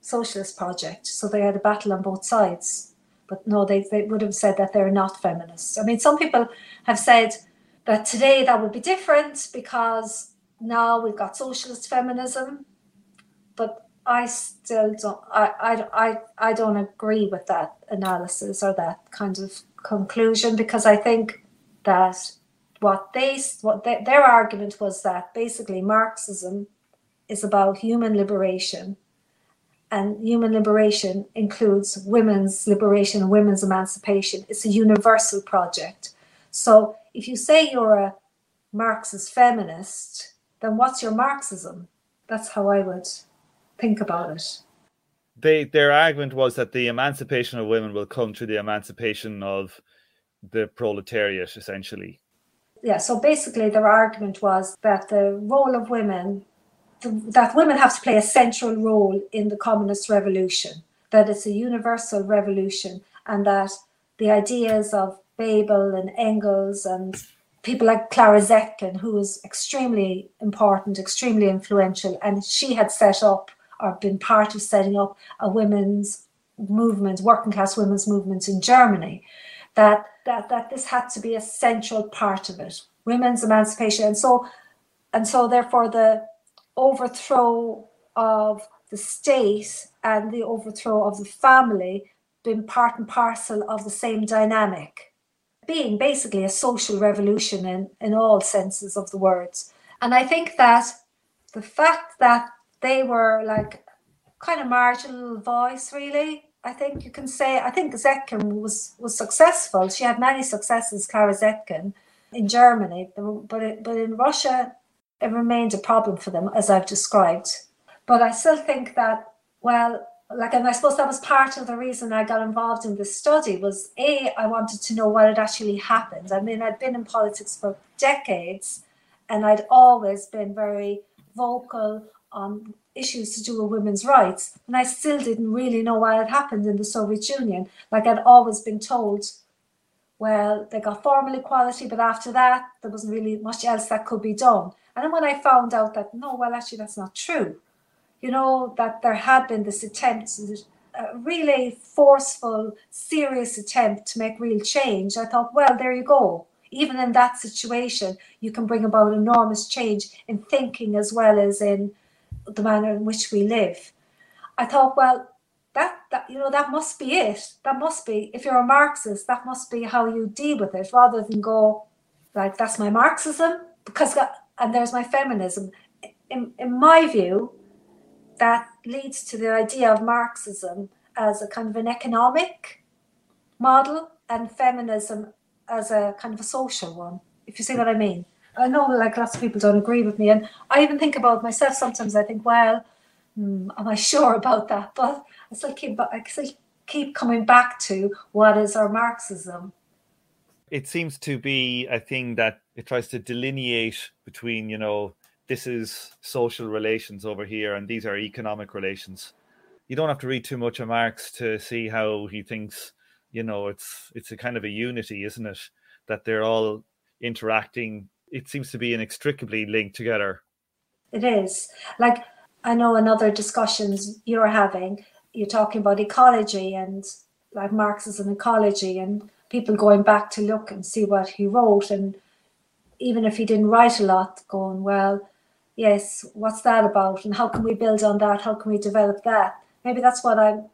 socialist project. So they had a battle on both sides. But no, they, they would have said that they're not feminists. I mean, some people have said that today that would be different because now we've got socialist feminism but I still don't. I, I, I, I don't agree with that analysis or that kind of conclusion because I think that what they what they, their argument was that basically Marxism is about human liberation, and human liberation includes women's liberation and women's emancipation. It's a universal project. So if you say you're a Marxist feminist, then what's your Marxism? That's how I would think about it. they their argument was that the emancipation of women will come through the emancipation of the proletariat essentially Yeah, so basically, their argument was that the role of women, th- that women have to play a central role in the communist revolution, that it's a universal revolution, and that the ideas of Bebel and Engels and people like Clara Zetkin, who was extremely important, extremely influential, and she had set up or been part of setting up a women's movement, working class women's movement in Germany, that that that this had to be a central part of it, women's emancipation, and so and so therefore the overthrow of the state and the overthrow of the family been part and parcel of the same dynamic being basically a social revolution in, in all senses of the words. And I think that the fact that they were like kind of marginal voice really, I think you can say I think Zetkin was was successful. She had many successes, Clara Zetkin, in Germany, but it, but in Russia, it remained a problem for them, as I've described. But I still think that well, like, and I suppose that was part of the reason I got involved in this study was a I wanted to know what had actually happened. I mean, I'd been in politics for decades, and I'd always been very vocal on issues to do with women's rights, and I still didn't really know why it happened in the Soviet Union. Like I'd always been told, well, they got formal equality, but after that, there wasn't really much else that could be done. And then when I found out that no, well, actually, that's not true you know, that there had been this attempt, a really forceful, serious attempt to make real change, I thought, well, there you go. Even in that situation, you can bring about enormous change in thinking as well as in the manner in which we live. I thought, well, that, that you know that must be it. That must be if you're a Marxist, that must be how you deal with it, rather than go like that's my Marxism because and there's my feminism. In in my view, that leads to the idea of Marxism as a kind of an economic model and feminism as a kind of a social one, if you see what I mean. I know like lots of people don't agree with me, and I even think about myself sometimes. I think, well, hmm, am I sure about that? But I still keep, I still keep coming back to what is our Marxism. It seems to be a thing that it tries to delineate between, you know, this is social relations over here and these are economic relations you don't have to read too much of marx to see how he thinks you know it's it's a kind of a unity isn't it that they're all interacting it seems to be inextricably linked together it is like i know in other discussions you're having you're talking about ecology and like marxism ecology and people going back to look and see what he wrote and even if he didn't write a lot going well yes, what's that about? And how can we build on that? How can we develop that? Maybe that's what I'm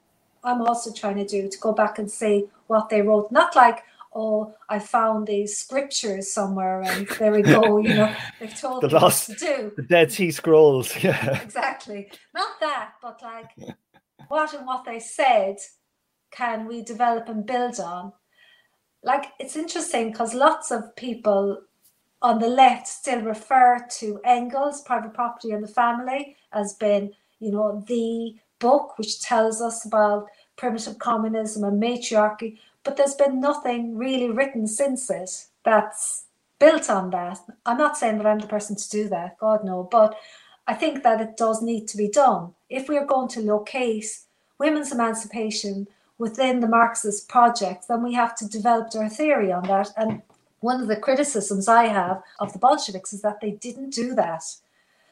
I'm also trying to do to go back and see what they wrote. Not like, oh, I found these scriptures somewhere and there we go, you know, they've told the me lost, what to do. The Dead Sea Scrolls, yeah. Exactly. Not that, but like what and what they said can we develop and build on? Like it's interesting because lots of people on the left still refer to Engels, Private Property and the Family, as being, you know, the book which tells us about primitive communism and matriarchy, but there's been nothing really written since it that's built on that. I'm not saying that I'm the person to do that, God no, but I think that it does need to be done. If we are going to locate women's emancipation within the Marxist project, then we have to develop our theory on that. And one of the criticisms I have of the Bolsheviks is that they didn't do that.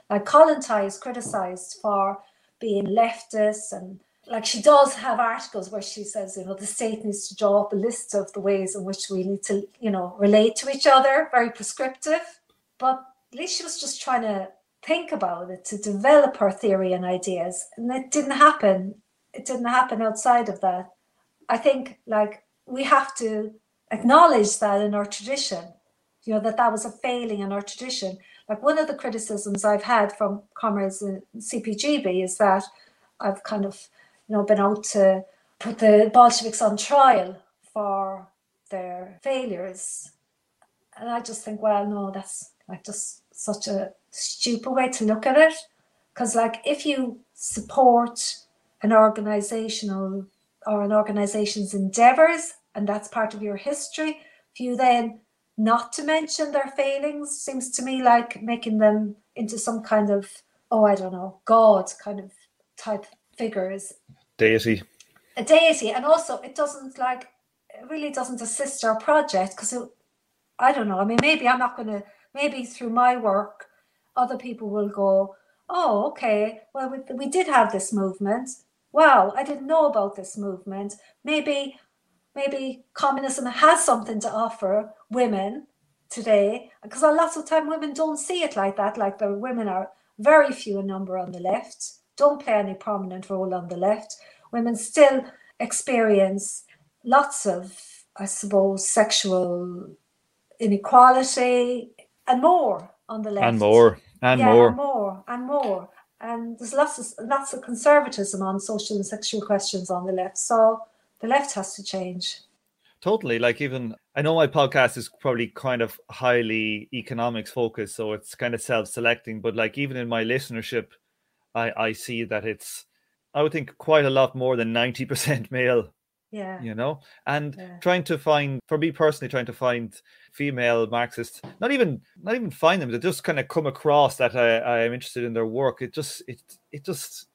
Like Kollontai is criticized for being leftist and like she does have articles where she says, you know, the state needs to draw up a list of the ways in which we need to, you know, relate to each other, very prescriptive. But at least she was just trying to think about it, to develop her theory and ideas. And it didn't happen. It didn't happen outside of that. I think like we have to acknowledge that in our tradition, you know, that that was a failing in our tradition. Like one of the criticisms I've had from comrades in CPGB is that I've kind of, you know, been out to put the Bolsheviks on trial for their failures. And I just think, well, no, that's like just such a stupid way to look at it. Because, like, if you support an organizational or an organization's endeavors and that's part of your history. For you then not to mention their failings seems to me like making them into some kind of, oh, I don't know, God kind of type figures. Deity. A deity. And also, it doesn't like, it really doesn't assist our project because I don't know. I mean, maybe I'm not going to, maybe through my work, other people will go, oh, okay, well, we, we did have this movement. Wow, I didn't know about this movement. Maybe maybe communism has something to offer women today because a lot of time women don't see it like that like the women are very few in number on the left don't play any prominent role on the left women still experience lots of i suppose sexual inequality and more on the left and more and yeah, more and more and more and there's lots of lots of conservatism on social and sexual questions on the left. So the left has to change. Totally. Like even I know my podcast is probably kind of highly economics focused, so it's kind of self-selecting. But like even in my listenership, I I see that it's I would think quite a lot more than ninety percent male. Yeah. You know, and Yeah. trying to find for me personally, trying to find female Marxists, not even not even find them, they just kind of come across that I I am interested in their work. It just it it just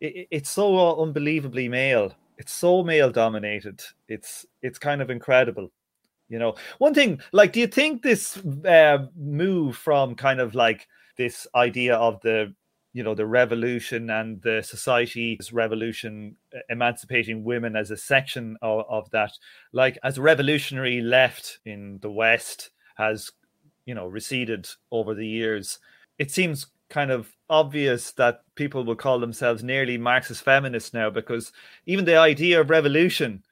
it- it's so unbelievably male. It's so male dominated. It's it's kind of incredible. You know, one thing like, do you think this uh, move from kind of like this idea of the you know the revolution and the society's revolution emancipating women as a section of, of that. Like as revolutionary left in the west has you know receded over the years it seems kind of obvious that people will call themselves nearly marxist feminists now because even the idea of revolution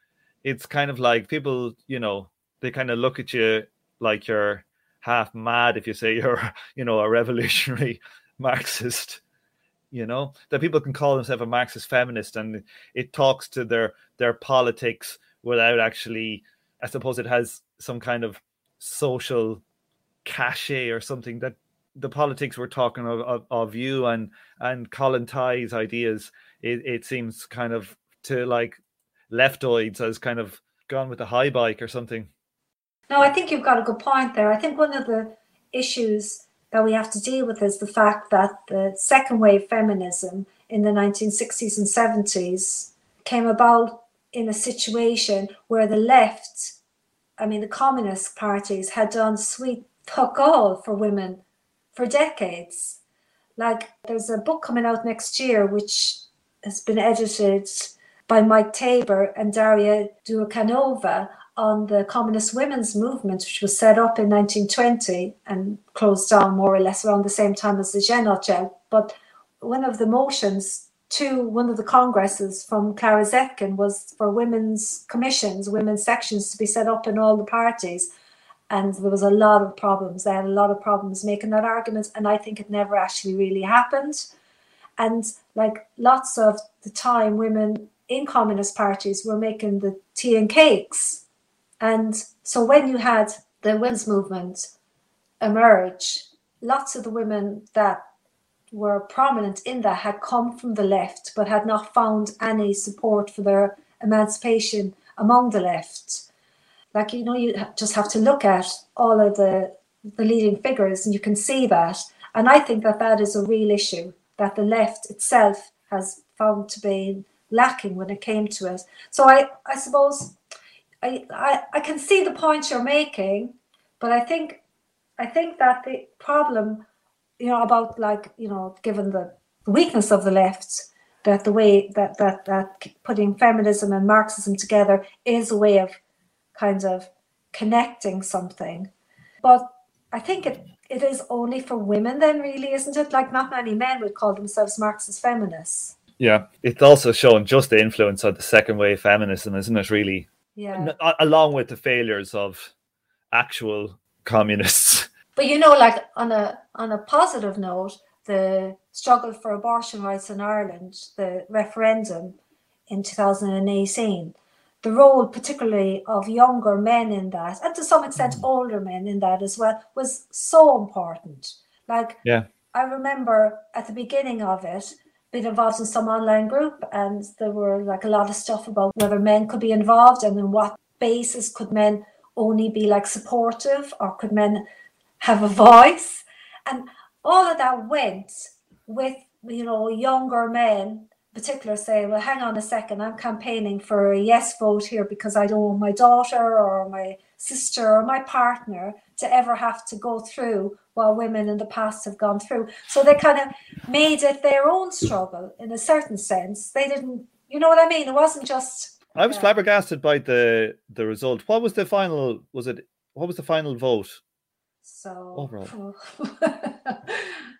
it's kind of like people you know they kind of look at you like you're half mad if you say you're you know a revolutionary marxist you know that people can call themselves a marxist feminist and it talks to their their politics without actually i suppose it has some kind of social cachet or something that the politics we're talking of, of, of you and and Kollontai's ideas it, it seems kind of to like leftoids as kind of gone with the high bike or something No, I think you've got a good point there. I think one of the issues that we have to deal with is the fact that the second wave feminism in the 1960s and 70s came about in a situation where the left, I mean, the communist parties had done sweet fuck all for women for decades. Like, there's a book coming out next year which has been edited by Mike Taber and Daria Dyakonova on the communist women's movement, which was set up in 1920 and closed down more or less around the same time as the Zhenotdel. But one of the motions to one of the congresses from Clara Zetkin was for women's commissions, women's sections to be set up in all the parties. And there was a lot of problems. They had a lot of problems making that argument. And I think it never actually really happened. And like lots of the time, women in communist parties were making the tea and cakes. And so when you had the women's movement emerge, lots of the women that were prominent in that had come from the left but had not found any support for their emancipation among the left. Like, you know, you just have to look at all of the, the leading figures and you can see that. And I think that that is a real issue that the left itself has found to be lacking when it came to it. So I, I suppose I, I, I can see the point you're making, but I think I think that the problem, you know, about like, you know, given the weakness of the left, that the way that that that putting feminism and Marxism together is a way of kind of connecting something. But I think it it is only for women then really, isn't it? Like not many men would call themselves Marxist feminists. yeah it's also shown just the influence of the second wave feminism isn't it really Yeah. N- along with the failures of actual communists But you know, like on a on a positive note, the struggle for abortion rights in Ireland, the referendum in 2018, the role particularly of younger men in that, and to some extent mm. older men in that as well, was so important. Like Yeah. I remember at the beginning of it being involved in some online group and there were like a lot of stuff about whether men could be involved and in what basis could men only be like supportive or could men have a voice. And all of that went with you know younger men particular say well hang on a second i'm campaigning for a yes vote here because i don't want my daughter or my sister or my partner to ever have to go through what women in the past have gone through so they kind of made it their own struggle in a certain sense they didn't you know what i mean it wasn't just i was Yeah. flabbergasted by the the result what was the final was it what was the final vote So oh, Overall.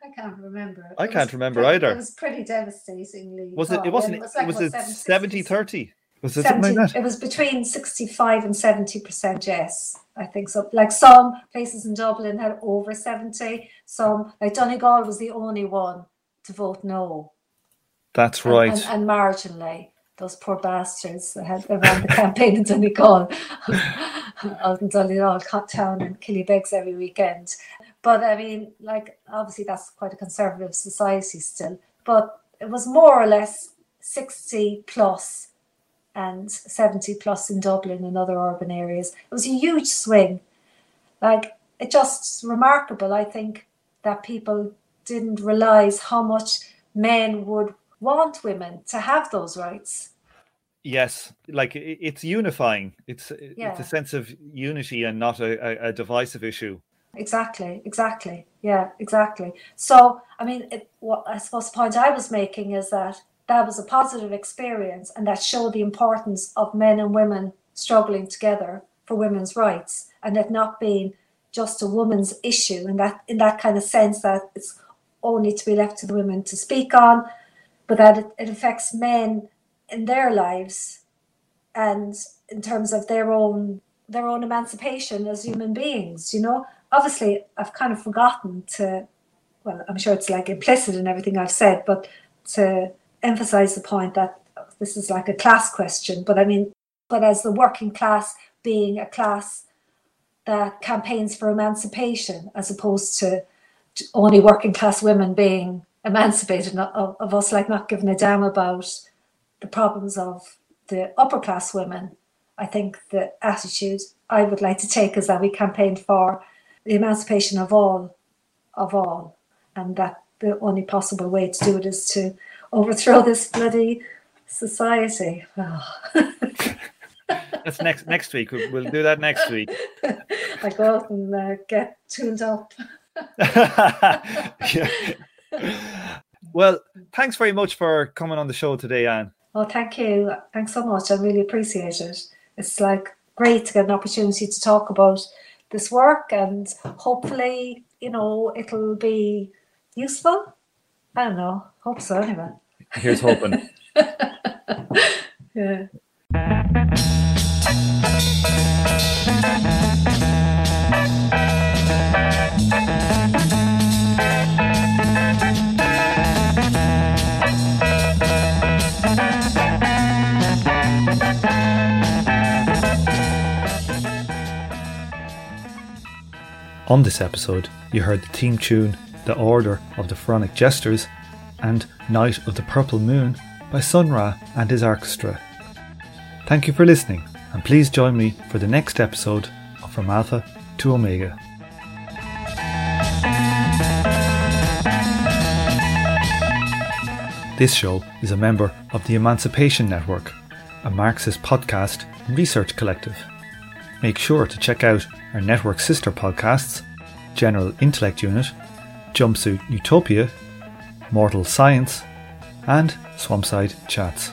I can't remember. I It can't remember pretty- either. It was pretty devastatingly. was it it wasn't was it like, was what, it 70, 70 30 was it 70 something like that It was between 65 and 70% yes, I think so. Like some places in Dublin had over 70, some, like Donegal was the only one to vote no. That's right. And, and, and marginally, those poor bastards that had around the campaign in Donegal, out in Donegal town and Killybegs every weekend. But I mean, like, obviously, that's quite a conservative society still. But it was more or less 60 plus and 70 plus in Dublin and other urban areas. It was a huge swing. Like, it just remarkable, I think, that people didn't realize how much men would want women to have those rights. Yes, like it's unifying. It's yeah. it's a sense of unity and not a, a, divisive issue. Exactly, exactly. Yeah, exactly. So, I mean, it, what I suppose the point I was making is that that was a positive experience and that showed the importance of men and women struggling together for women's rights and it not being just a woman's issue in that in that kind of sense that it's only to be left to the women to speak on, but that it, it affects men in their lives and in terms of their own their own emancipation as human beings, you know. Obviously I've kind of forgotten to well, I'm sure it's like implicit in everything I've said, but to emphasize the point that this is like a class question, but I mean, but as the working class being a class that campaigns for emancipation as opposed to only working class women being emancipated of, of us like not giving a damn about the problems of the upper class women i think the attitude i would like to take is that we campaigned for the emancipation of all of all and that the only possible way to do it is to overthrow this bloody society oh. That's next next week. We'll, we'll, do that next week. I go out and uh, get tuned up. yeah. Well, thanks very much for coming on the show today, Anne. Oh, thank you. Thanks so much. I really appreciate it. It's like great to get an opportunity to talk about this work and hopefully, you know, it'll be useful. I don't know. Hope so anyway. Here's hoping. On this episode, you heard the theme tune The Order of the Pharaonic Jesters and Night of the Purple Moon by Sun Ra and his orchestra. Thank you for listening, and please join me for the next episode of From Alpha to Omega. This show is a member of the Emancipation Network, a Marxist podcast and research collective. Make sure to check out our network sister podcasts General Intellect Unit, Jumpsuit Utopia, Mortal Science, and Swampside Chats.